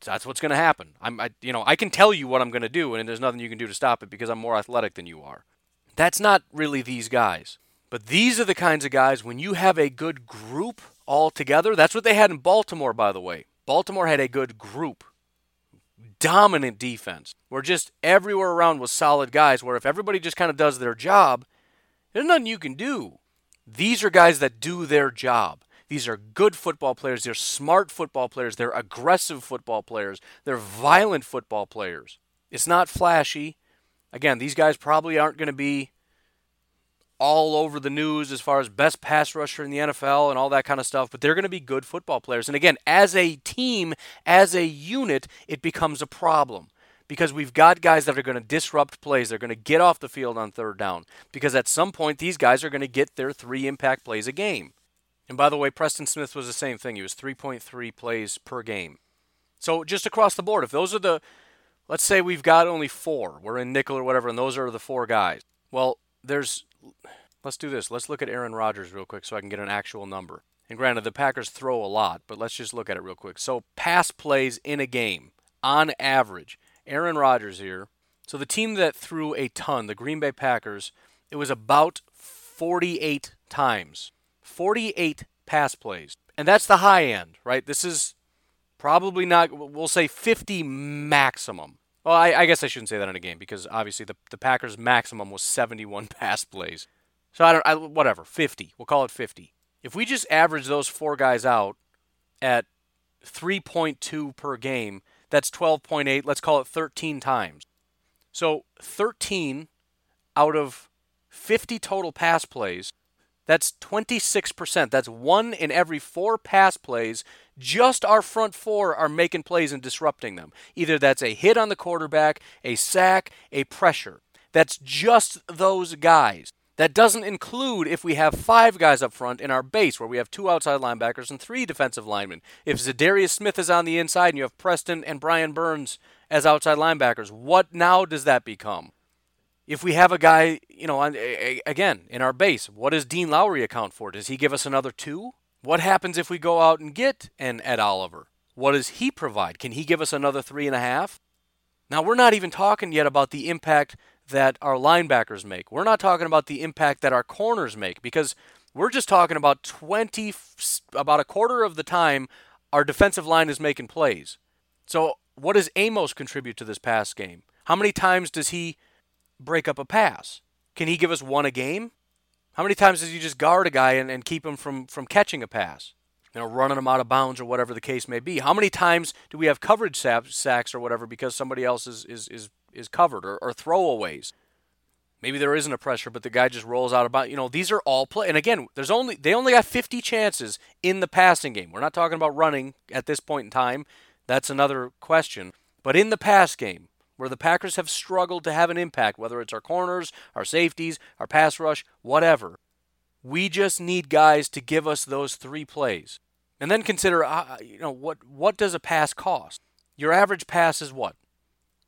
Speaker 1: That's what's going to happen. I'm, I, you know, I can tell you what I'm going to do, and there's nothing you can do to stop it because I'm more athletic than you are. That's not really these guys. But these are the kinds of guys when you have a good group all together. That's what they had in Baltimore, by the way. Baltimore had a good group, dominant defense, where just everywhere around was solid guys. Where if everybody just kind of does their job, there's nothing you can do. These are guys that do their job. These are good football players. They're smart football players. They're aggressive football players. They're violent football players. It's not flashy. Again, these guys probably aren't going to be all over the news as far as best pass rusher in the NFL and all that kind of stuff, but they're going to be good football players. And again, as a team, as a unit, it becomes a problem because we've got guys that are going to disrupt plays. They're going to get off the field on third down because at some point these guys are going to get their three impact plays a game. And by the way, Preston Smith was the same thing. He was 3.3 plays per game. So just across the board, if those are the, let's say we've got only four, we're in nickel or whatever, and those are the four guys. Well, there's let's do this. Let's look at Aaron Rodgers real quick so I can get an actual number. And granted, the Packers throw a lot, but let's just look at it real quick. So, pass plays in a game, on average, Aaron Rodgers here. So, the team that threw a ton, the Green Bay Packers, it was about 48 times. 48 pass plays. And that's the high end, right? This is probably not, we'll say 50 maximum. Well, I, I guess I shouldn't say that in a game because obviously the, the Packers' maximum was 71 pass plays. So I don't, I, whatever, 50. We'll call it 50. If we just average those four guys out at 3.2 per game, that's 12.8. Let's call it 13 times. So 13 out of 50 total pass plays, that's 26%. That's one in every four pass plays. Just our front four are making plays and disrupting them. Either that's a hit on the quarterback, a sack, a pressure. That's just those guys. That doesn't include if we have five guys up front in our base, where we have two outside linebackers and three defensive linemen. If Za'Darius Smith is on the inside and you have Preston and Brian Burns as outside linebackers, what now does that become? If we have a guy, you know, again, in our base, what does Dean Lowry account for? Does he give us another two? What happens if we go out and get an Ed Oliver? What does he provide? Can he give us another three and a half? Now, we're not even talking yet about the impact that our linebackers make. We're not talking about the impact that our corners make because we're just talking about 20 about a quarter of the time our defensive line is making plays. So, what does Amos contribute to this pass game? How many times does he break up a pass? Can he give us one a game? How many times does he just guard a guy and, and keep him from, from catching a pass? You know, running him out of bounds or whatever the case may be. How many times do we have coverage sacks or whatever because somebody else is, is, is is covered or, or throwaways. Maybe there isn't a pressure, but the guy just rolls out about. You know, these are all play. And again, there's only they only got 50 chances in the passing game. We're not talking about running at this point in time. That's another question. But in the pass game, where the Packers have struggled to have an impact, whether it's our corners, our safeties, our pass rush, whatever, we just need guys to give us those three plays. And then consider, uh, you know, what what does a pass cost? Your average pass is what?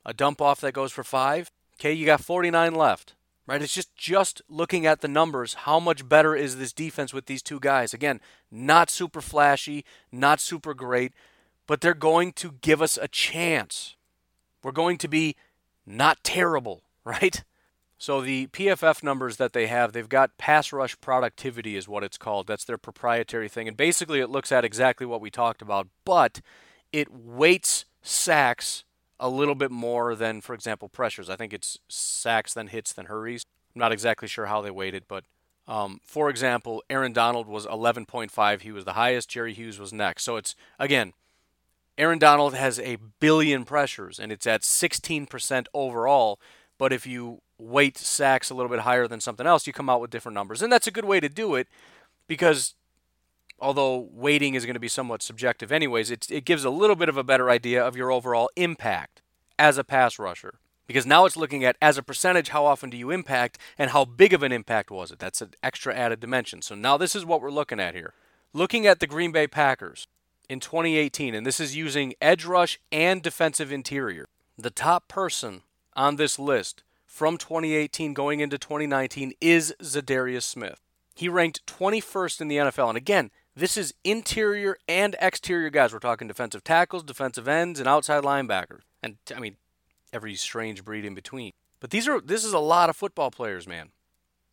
Speaker 1: a dump off that goes for five. Okay, you got 49 left. Right? It's just just looking at the numbers. How much better is this defense with these two guys? Again, not super flashy, not super great, but they're going to give us a chance. We're going to be not terrible, right? So the PFF numbers that they have, they've got pass rush productivity is what it's called. That's their proprietary thing. And basically it looks at exactly what we talked about, but it weights sacks a little bit more than, for example, pressures. I think it's sacks, then hits, then hurries. I'm not exactly sure how they weighted, but um, for example, Aaron Donald was 11.5. He was the highest. Jerry Hughes was next. So it's, again, Aaron Donald has a billion pressures, and it's at 16% overall. But if you weight sacks a little bit higher than something else, you come out with different numbers. And that's a good way to do it because although weighting is going to be somewhat subjective anyways, it, it gives a little bit of a better idea of your overall impact as a pass rusher. Because now it's looking at as a percentage, how often do you impact and how big of an impact was it? That's an extra added dimension. So now this is what we're looking at here. Looking at the Green Bay Packers in 2018, and this is using edge rush and defensive interior. The top person on this list from 2018 going into 2019 is Za'Darius Smith. He ranked 21st in the NFL. And again, this is interior and exterior guys. We're talking defensive tackles, defensive ends, and outside linebackers. And I mean, every strange breed in between. But these are this is a lot of football players, man.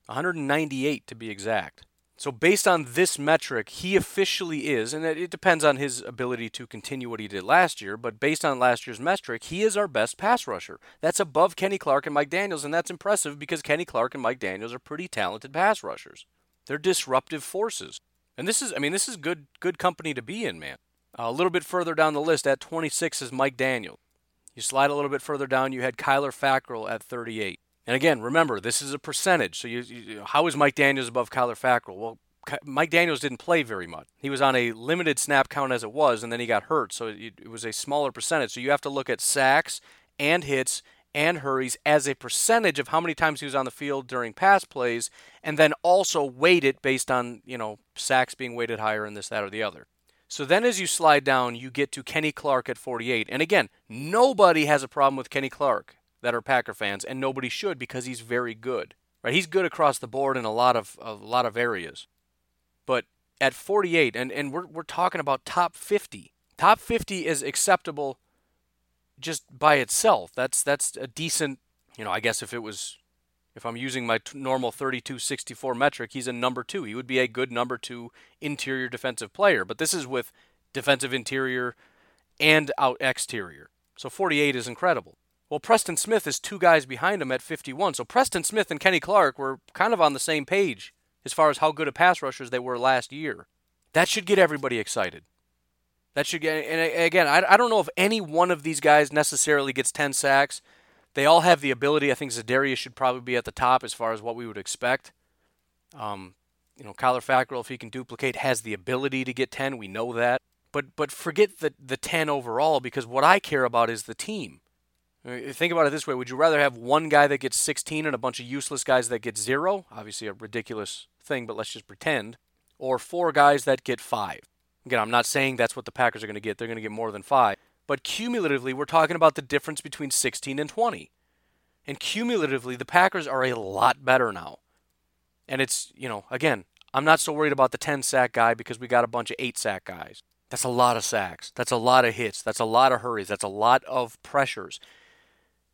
Speaker 1: 198 to be exact. So based on this metric, he officially is, and it depends on his ability to continue what he did last year, but based on last year's metric, he is our best pass rusher. That's above Kenny Clark and Mike Daniels, and that's impressive because Kenny Clark and Mike Daniels are pretty talented pass rushers. They're disruptive forces. And this is, I mean, this is good, good company to be in, man. Uh, a little bit further down the list, at 26 is Mike Daniels. You slide a little bit further down, you had Kyler Fackrell at 38. And again, remember, this is a percentage. So, you, you, how is Mike Daniels above Kyler Fackrell? Well, Mike Daniels didn't play very much. He was on a limited snap count as it was, and then he got hurt. So it, it was a smaller percentage. So you have to look at sacks and hits and hurries as a percentage of how many times he was on the field during pass plays, and then also weight it based on, you know, sacks being weighted higher and this, that, or the other. So then as you slide down, you get to Kenny Clark at 48. And again, nobody has a problem with Kenny Clark that are Packer fans, and nobody should because he's very good. Right? He's good across the board in a lot of a lot of areas. But at 48 and and we're we're talking about top 50. Top 50 is acceptable just by itself. That's that's a decent, you know, I guess if it was if I'm using my t- normal 32-64 metric, he's a number 2. He would be a good number 2 interior defensive player, but this is with defensive interior and out exterior. So 48 is incredible. Well, Preston Smith is two guys behind him at 51. So Preston Smith and Kenny Clark were kind of on the same page as far as how good of pass rushers they were last year. That should get everybody excited. That should get, and again, I, I don't know if any one of these guys necessarily gets 10 sacks. They all have the ability. I think Za'Darius should probably be at the top as far as what we would expect. Um, you know, Kyler Fackrell, if he can duplicate, has the ability to get 10. We know that. But but forget the the 10 overall because what I care about is the team. Uh, think about it this way: Would you rather have one guy that gets 16 and a bunch of useless guys that get zero? Obviously, a ridiculous thing, but let's just pretend. Or four guys that get five. Again, I'm not saying that's what the Packers are going to get. They're going to get more than five. But cumulatively, we're talking about the difference between 16 and 20. And cumulatively, the Packers are a lot better now. And it's, you know, again, I'm not so worried about the 10 sack guy because we got a bunch of 8 sack guys. That's a lot of sacks. That's a lot of hits. That's a lot of hurries. That's a lot of pressures.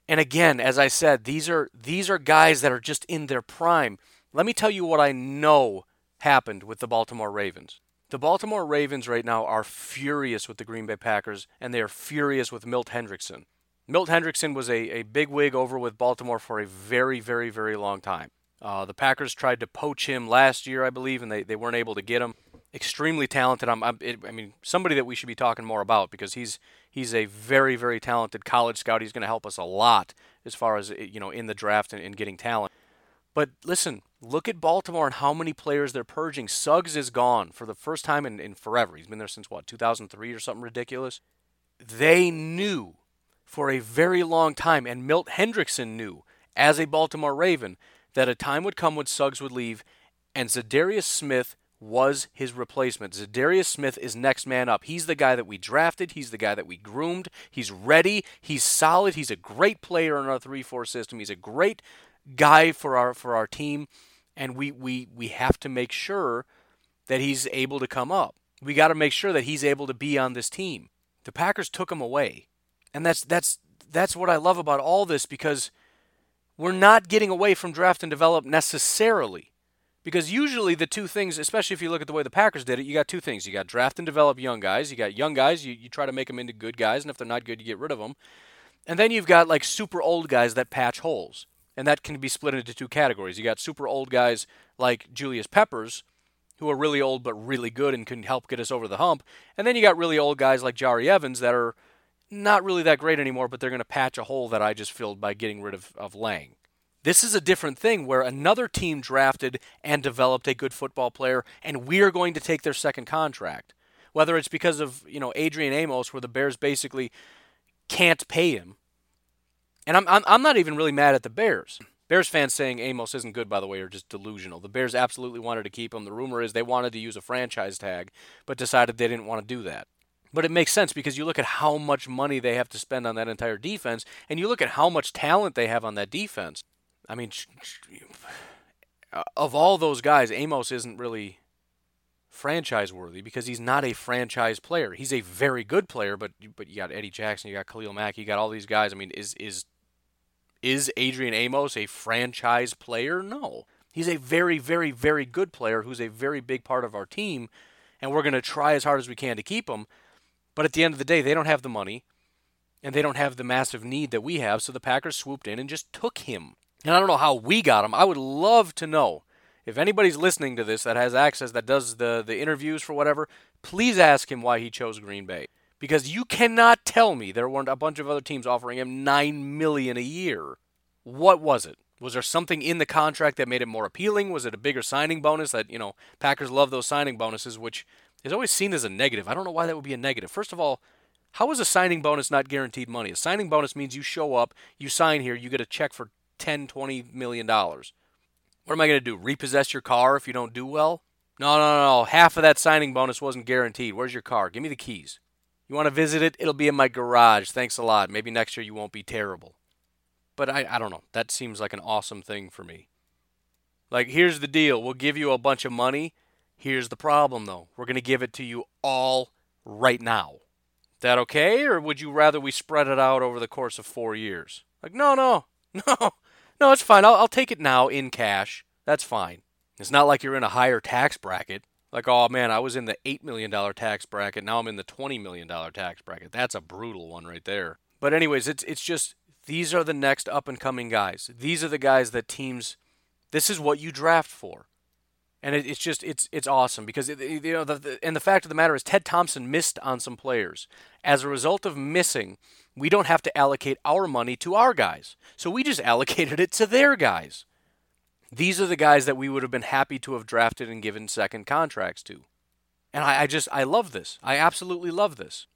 Speaker 1: And again, as I said, these are these are guys that are just in their prime. Let me tell you what I know happened with the Baltimore Ravens. The Baltimore Ravens right now are furious with the Green Bay Packers, and they are furious with Milt Hendrickson. Milt Hendrickson was a, a big wig over with Baltimore for a very, very, very long time. Uh, the Packers tried to poach him last year, I believe, and they, they weren't able to get him extremely talented. I'm, I'm it, I mean, somebody that we should be talking more about because he's he's a very very talented college scout. He's going to help us a lot as far as eh, you know in the draft and, and getting talent. But listen, look at Baltimore and how many players they're purging. Suggs is gone for the first time in, in forever. He's been there since what 2003 or something ridiculous. They knew for a very long time, and Milt Hendrickson knew as a Baltimore Raven that a time would come when Suggs would leave, and Za'Darius Smith was his replacement. Za'Darius Smith is next man up. He's the guy that we drafted. He's the guy that we groomed. He's ready. He's solid. He's a great player in our three-four system. He's a great guy for our for our team, and we we we have to make sure that he's able to come up. We got to make sure that he's able to be on this team. The Packers took him away, and that's that's that's what I love about all this because we're not getting away from draft and develop necessarily. Because usually the two things, especially if you look at the way the Packers did it, you got two things. You got draft and develop young guys. You got young guys, you, you try to make them into good guys, and if they're not good, you get rid of them. And then you've got like super old guys that patch holes. And that can be split into two categories. You got super old guys like Julius Peppers, who are really old but really good and can help get us over the hump. And then you got really old guys like Jahri Evans that are not really that great anymore, but they're going to patch a hole that I just filled by getting rid of, of Lang. This is a different thing where another team drafted and developed a good football player, and we're going to take their second contract. Whether it's because of you know Adrian Amos, where the Bears basically can't pay him, and I'm I'm, I'm not even really mad at the Bears. Bears fans saying Amos isn't good, by the way, are just delusional. The Bears absolutely wanted to keep him. The rumor is they wanted to use a franchise tag, but decided they didn't want to do that. But it makes sense because you look at how much money they have to spend on that entire defense, and you look at how much talent they have on that defense. I mean, of all those guys, Amos isn't really franchise worthy because he's not a franchise player. He's a very good player, but but you got Eddie Jackson, you got Khalil Mack, you got all these guys. I mean, is is is Adrian Amos a franchise player? No. He's a very very very good player who's a very big part of our team and we're going to try as hard as we can to keep him. But at the end of the day, they don't have the money and they don't have the massive need that we have, so the Packers swooped in and just took him. And I don't know how we got him. I would love to know if anybody's listening to this that has access that does the the interviews for whatever. Please ask him why he chose Green Bay because you cannot tell me there weren't a bunch of other teams offering him nine million a year. What was it? Was there something in the contract that made it more appealing? Was it a bigger signing bonus that you know Packers love those signing bonuses, which is always seen as a negative. I don't know why that would be a negative. First of all, how is a signing bonus not guaranteed money? A signing bonus means you show up, you sign here, you get a check for 10, 20 million dollars. What am I going to do? Repossess your car if you don't do well? No, no, no. Half of that signing bonus wasn't guaranteed. Where's your car? Give me the keys. You want to visit it? It'll be in my garage. Thanks a lot. Maybe next year you won't be terrible. But I, I don't know. That seems like an awesome thing for me. Like, here's the deal we'll give you a bunch of money. Here's the problem, though. We're going to give it to you all right now. That okay? Or would you rather we spread it out over the course of four years? Like, no, no, no, no, it's fine. I'll, I'll take it now in cash. That's fine. It's not like you're in a higher tax bracket. Like, oh man, I was in the $8 million tax bracket. Now I'm in the $20 million tax bracket. That's a brutal one right there. But, anyways, it's, it's just these are the next up and coming guys. These are the guys that teams, this is what you draft for and it, it's just it's it's awesome because it, you know the, the, and the fact of the matter is Ted Thompson missed on some players. As a result of missing, we don't have to allocate our money to our guys, so we just allocated it to their guys. These are the guys that we would have been happy to have drafted and given second contracts to, and I, I just I love this. I absolutely love this.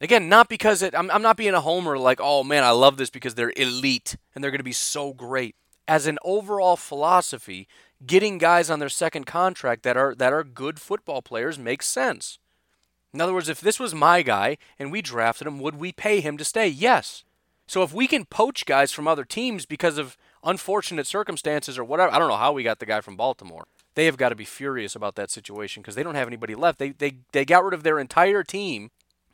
Speaker 1: Again, not because it, I'm, I'm not being a homer like, oh man, I love this because they're elite and they're going to be so great. As an overall philosophy, getting guys on their second contract that are that are good football players makes sense. In other words, if this was my guy and we drafted him, would we pay him to stay? Yes. So if we can poach guys from other teams because of unfortunate circumstances or whatever, I don't know how we got the guy from Baltimore. They have got to be furious about that situation because they don't have anybody left. They, they they got rid of their entire team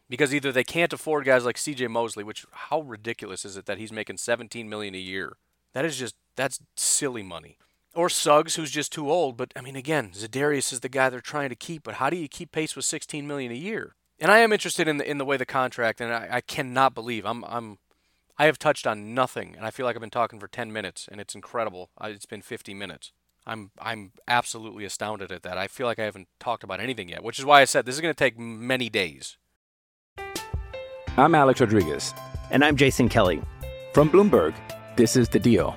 Speaker 1: because either they can't afford guys like C.J. Mosley, which how ridiculous is it that he's making 17 million a year? That is just that's silly money or Suggs, who's just too old. But I mean, again, Za'Darius is the guy they're trying to keep. But how do you keep pace with 16 million a year? And I am interested in the in the way the contract, and I, I cannot believe I'm I'm I have touched on nothing, and I feel like I've been talking for 10 minutes, and it's incredible. It's been 50 minutes. I'm I'm absolutely astounded at that. I feel like I haven't talked about anything yet, which is why I said this is going to take many days.
Speaker 3: I'm Alex Rodriguez.
Speaker 4: And I'm Jason Kelly.
Speaker 3: From Bloomberg, this is The Deal.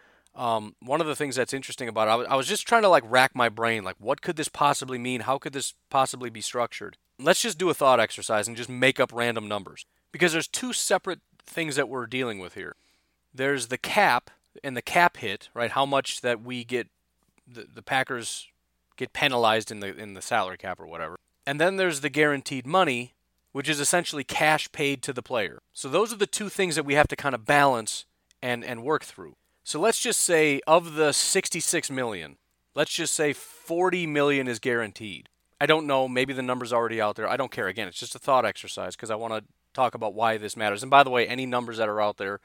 Speaker 1: um, one of the things that's interesting about it, I was, I was just trying to like rack my brain, like what could this possibly mean? How could this possibly be structured? Let's just do a thought exercise and just make up random numbers because there's two separate things that we're dealing with here. There's the cap and the cap hit, right? How much that we get, the, the Packers get penalized in the in the salary cap or whatever. And then there's the guaranteed money, which is essentially cash paid to the player. So those are the two things that we have to kind of balance and and work through. So let's just say of the 66 million, let's just say 40 million is guaranteed. I don't know, maybe the number's already out there. I don't care. Again, it's just a thought exercise because I want to talk about why this matters. And by the way, any numbers that are out there,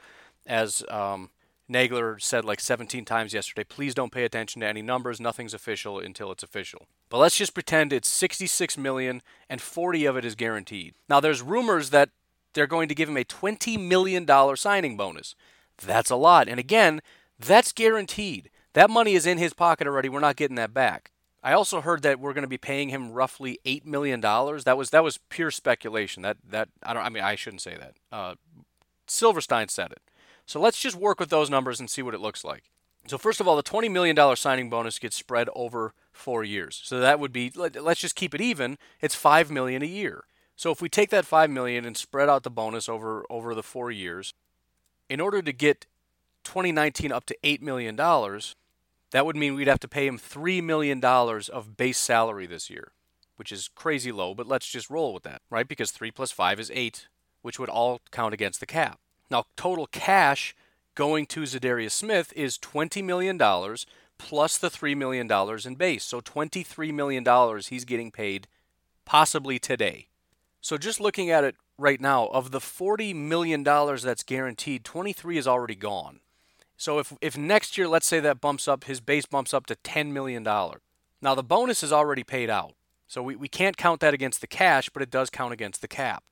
Speaker 1: as um, Nagler said like 17 times yesterday, please don't pay attention to any numbers. Nothing's official until it's official. But let's just pretend it's 66 million and 40 of it is guaranteed. Now there's rumors that they're going to give him a 20 million dollar signing bonus. That's a lot. And again, that's guaranteed. That money is in his pocket already. We're not getting that back. I also heard that we're going to be paying him roughly eight million dollars. That was that was pure speculation. That that I don't. I mean, I shouldn't say that. Uh, Silverstein said it. So let's just work with those numbers and see what it looks like. So first of all, the twenty million dollar signing bonus gets spread over four years. So that would be let, let's just keep it even. It's five million a year. So if we take that five million and spread out the bonus over over the four years, in order to get 2019 up to $8 million, that would mean we'd have to pay him $3 million of base salary this year, which is crazy low, but let's just roll with that, right? Because 3 plus 5 is 8, which would all count against the cap. Now, total cash going to Za'Darius Smith is $20 million plus the $3 million in base. So $23 million he's getting paid possibly today. So just looking at it right now, of the $40 million that's guaranteed, 23 is already gone. So if, if next year, let's say that bumps up, his base bumps up to $10 million. Now the bonus is already paid out. So we, we can't count that against the cash, but it does count against the cap.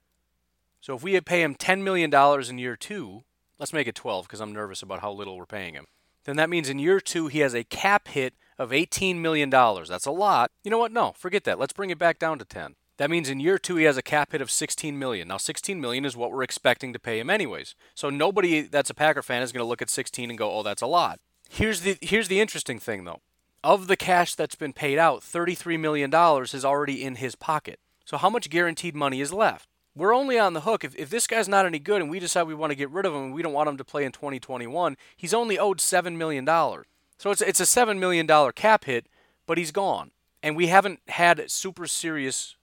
Speaker 1: So if we pay him $10 million in year two, let's make it 12 because I'm nervous about how little we're paying him. Then that means in year two, he has a cap hit of $18 million. That's a lot. You know what? No, forget that. Let's bring it back down to 10. That means in year two he has a cap hit of 16 million. Now 16 million is what we're expecting to pay him anyways. So nobody that's a Packer fan is going to look at 16 and go, "Oh, that's a lot." Here's the here's the interesting thing though. of the cash that's been paid out, $33 million is already in his pocket. So how much guaranteed money is left? We're only on the hook. If, if this guy's not any good and we decide we want to get rid of him and we don't want him to play in 2021, he's only owed $7 million. So it's, it's a $7 million cap hit, but he's gone. And we haven't had super serious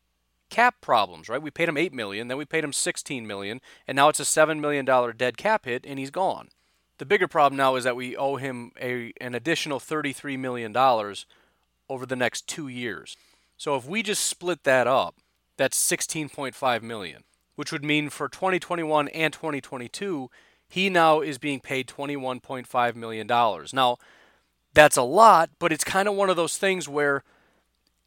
Speaker 1: cap problems, right? We paid him 8 million, then we paid him 16 million, and now it's a 7 million dollar dead cap hit and he's gone. The bigger problem now is that we owe him a an additional 33 million dollars over the next 2 years. So if we just split that up, that's 16.5 million, which would mean for 2021 and 2022, he now is being paid 21.5 million dollars. Now, that's a lot, but it's kind of one of those things where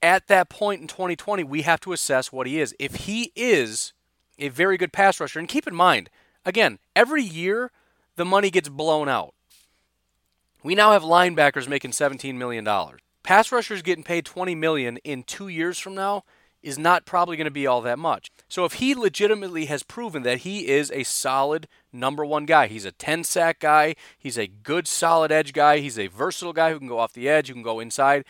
Speaker 1: at that point in 2020, we have to assess what he is. If he is a very good pass rusher, and keep in mind, again, every year the money gets blown out. We now have linebackers making $17 million. Pass rushers getting paid 20 million in two years from now is not probably going to be all that much. So if he legitimately has proven that he is a solid number one guy, he's a 10 sack guy, he's a good solid edge guy, he's a versatile guy who can go off the edge, who can go inside,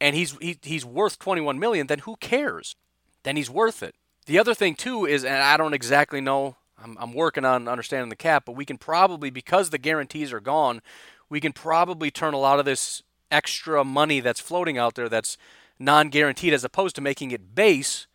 Speaker 1: and he's he, he's worth 21 million, then who cares? Then he's worth it. The other thing too is, and I don't exactly know. I'm, I'm working on understanding the cap, but we can probably because the guarantees are gone, we can probably turn a lot of this extra money that's floating out there that's non-guaranteed as opposed to making it base,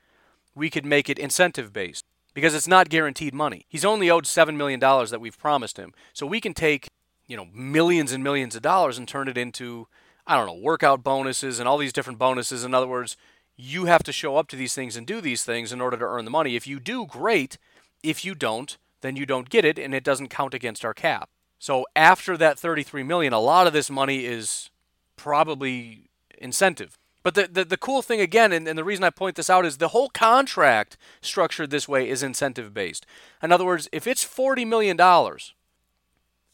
Speaker 1: we could make it incentive based because it's not guaranteed money. He's only owed 7 million dollars that we've promised him. So we can take, you know, millions and millions of dollars and turn it into I don't know, workout bonuses and all these different bonuses. In other words, you have to show up to these things and do these things in order to earn the money. If you do, great. If you don't, then you don't get it and it doesn't count against our cap. So after that 33 million, a lot of this money is probably incentive. But the, the, the cool thing again, and, and the reason I point this out is the whole contract structured this way is incentive based. In other words, if it's $40 million,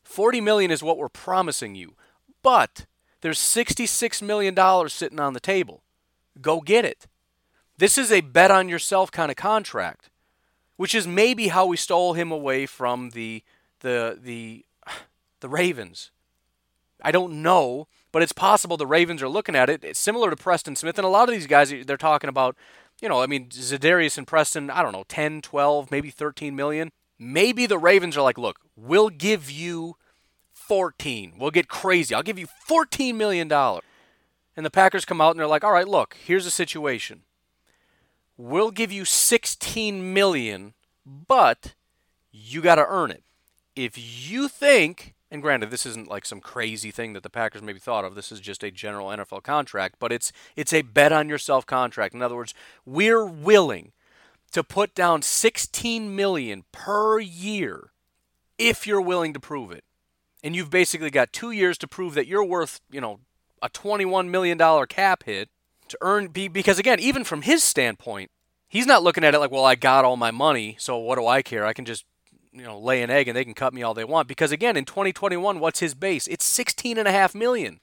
Speaker 1: 40 million is what we're promising you. But there's $66 million sitting on the table. Go get it. This is a bet on yourself kind of contract, which is maybe how we stole him away from the the the the Ravens. I don't know, but it's possible the Ravens are looking at it. It's similar to Preston Smith and a lot of these guys they're talking about, you know, I mean Za'Darius and Preston, I don't know, 10, 12, maybe 13 million. Maybe the Ravens are like, "Look, we'll give you 14. We'll get crazy. I'll give you $14 million. And the Packers come out and they're like, all right, look, here's the situation. We'll give you 16 million, but you got to earn it. If you think, and granted, this isn't like some crazy thing that the Packers maybe thought of. This is just a general NFL contract, but it's it's a bet on yourself contract. In other words, we're willing to put down 16 million per year if you're willing to prove it and you've basically got two years to prove that you're worth, you know, a $21 million cap hit to earn, because again, even from his standpoint, he's not looking at it like, well, I got all my money, so what do I care? I can just, you know, lay an egg and they can cut me all they want. Because again, in 2021, what's his base? It's 16.5 million.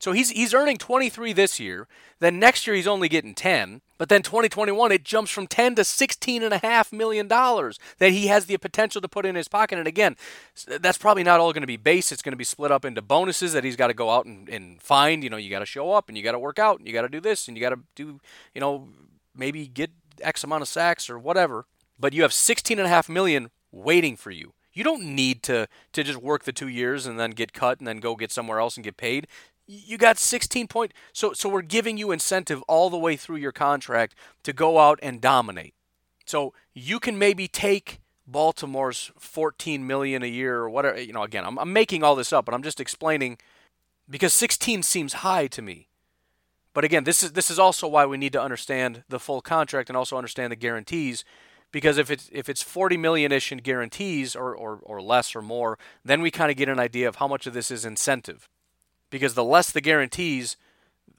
Speaker 1: So he's he's earning 23 this year. Then next year he's only getting 10. But then 2021 it jumps from 10 to 16 and a half million dollars that he has the potential to put in his pocket. And again, that's probably not all going to be base. It's going to be split up into bonuses that he's got to go out and, and find. You know, you got to show up and you got to work out and you got to do this and you got to do, you know, maybe get X amount of sacks or whatever. But you have 16 and a half million waiting for you. You don't need to to just work the two years and then get cut and then go get somewhere else and get paid you got 16 point so so we're giving you incentive all the way through your contract to go out and dominate. So you can maybe take baltimore's 14 million a year or whatever you know again I'm, I'm making all this up but i'm just explaining because 16 seems high to me. But again this is this is also why we need to understand the full contract and also understand the guarantees because if it's if it's 40 million ish in guarantees or, or, or less or more then we kind of get an idea of how much of this is incentive because the less the guarantees,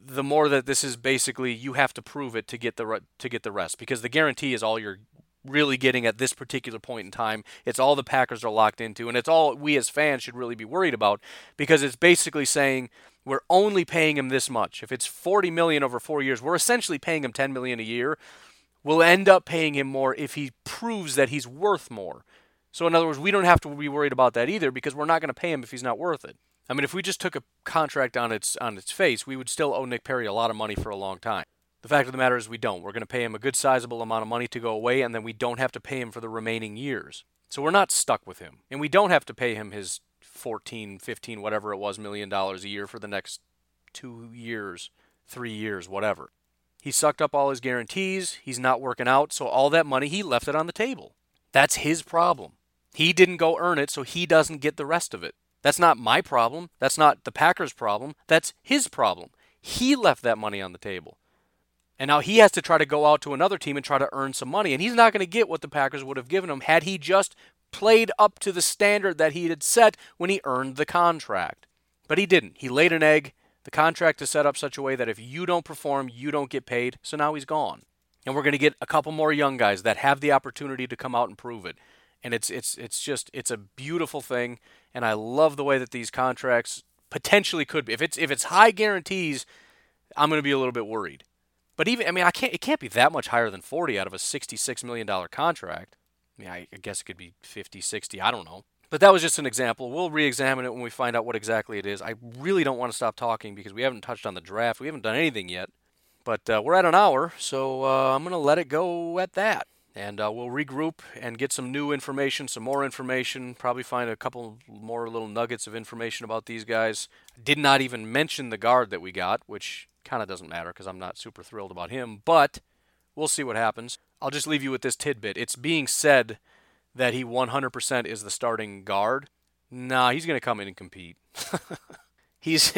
Speaker 1: the more that this is basically you have to prove it to get the to get the rest because the guarantee is all you're really getting at this particular point in time. It's all the Packers are locked into and it's all we as fans should really be worried about because it's basically saying we're only paying him this much. If it's 40 million over 4 years, we're essentially paying him 10 million a year. We'll end up paying him more if he proves that he's worth more. So in other words, we don't have to be worried about that either because we're not going to pay him if he's not worth it. I mean, if we just took a contract on its on its face, we would still owe Nick Perry a lot of money for a long time. The fact of the matter is, we don't. We're going to pay him a good sizable amount of money to go away, and then we don't have to pay him for the remaining years. So we're not stuck with him, and we don't have to pay him his 14, 15, whatever it was, million dollars a year for the next two years, three years, whatever. He sucked up all his guarantees. He's not working out, so all that money he left it on the table. That's his problem. He didn't go earn it, so he doesn't get the rest of it. That's not my problem. That's not the Packers' problem. That's his problem. He left that money on the table. And now he has to try to go out to another team and try to earn some money. And he's not going to get what the Packers would have given him had he just played up to the standard that he had set when he earned the contract. But he didn't. He laid an egg. The contract is set up such a way that if you don't perform, you don't get paid. So now he's gone. And we're going to get a couple more young guys that have the opportunity to come out and prove it. And it's it's it's just it's a beautiful thing and I love the way that these contracts potentially could be. If it's if it's high guarantees, I'm going to be a little bit worried. But even I mean, I can't it can't be that much higher than 40 out of a 66 million dollar contract. I mean, I, I guess it could be 50, 60, I don't know. But that was just an example. We'll re-examine it when we find out what exactly it is. I really don't want to stop talking because we haven't touched on the draft. We haven't done anything yet. But uh, we're at an hour, so uh, I'm going to let it go at that. And uh, we'll regroup and get some new information, some more information, probably find a couple more little nuggets of information about these guys. Did not even mention the guard that we got, which kind of doesn't matter because I'm not super thrilled about him, but we'll see what happens. I'll just leave you with this tidbit. It's being said that he 100% is the starting guard. Nah, he's going to come in and compete. he's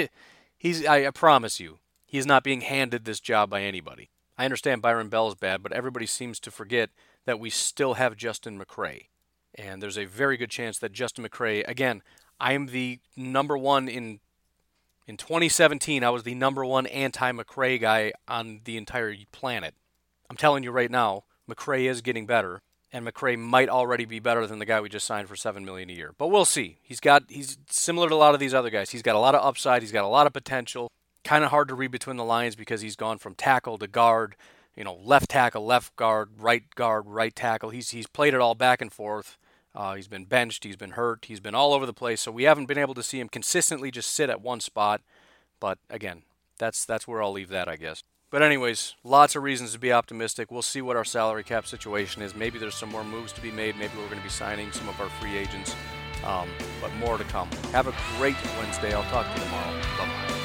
Speaker 1: he's I, I promise you, He's not being handed this job by anybody. I understand Byron Bell is bad, but everybody seems to forget that we still have Justin McCray. And there's a very good chance that Justin McCray, again, I am the number one in in 2017. I was the number one anti-McCray guy on the entire planet. I'm telling you right now, McCray is getting better, and McCray might already be better than the guy we just signed for seven million a year. But we'll see. He's got he's similar to a lot of these other guys. He's got a lot of upside. He's got a lot of potential kind of hard to read between the lines because he's gone from tackle to guard, you know, left tackle, left guard, right guard, right tackle. He's he's played it all back and forth. Uh, he's been benched, he's been hurt, he's been all over the place. So we haven't been able to see him consistently just sit at one spot. But again, that's that's where I'll leave that, I guess. But anyways, lots of reasons to be optimistic. We'll see what our salary cap situation is. Maybe there's some more moves to be made. Maybe we're going to be signing some of our free agents. Um, but more to come. Have a great Wednesday. I'll talk to you tomorrow. Bye bye.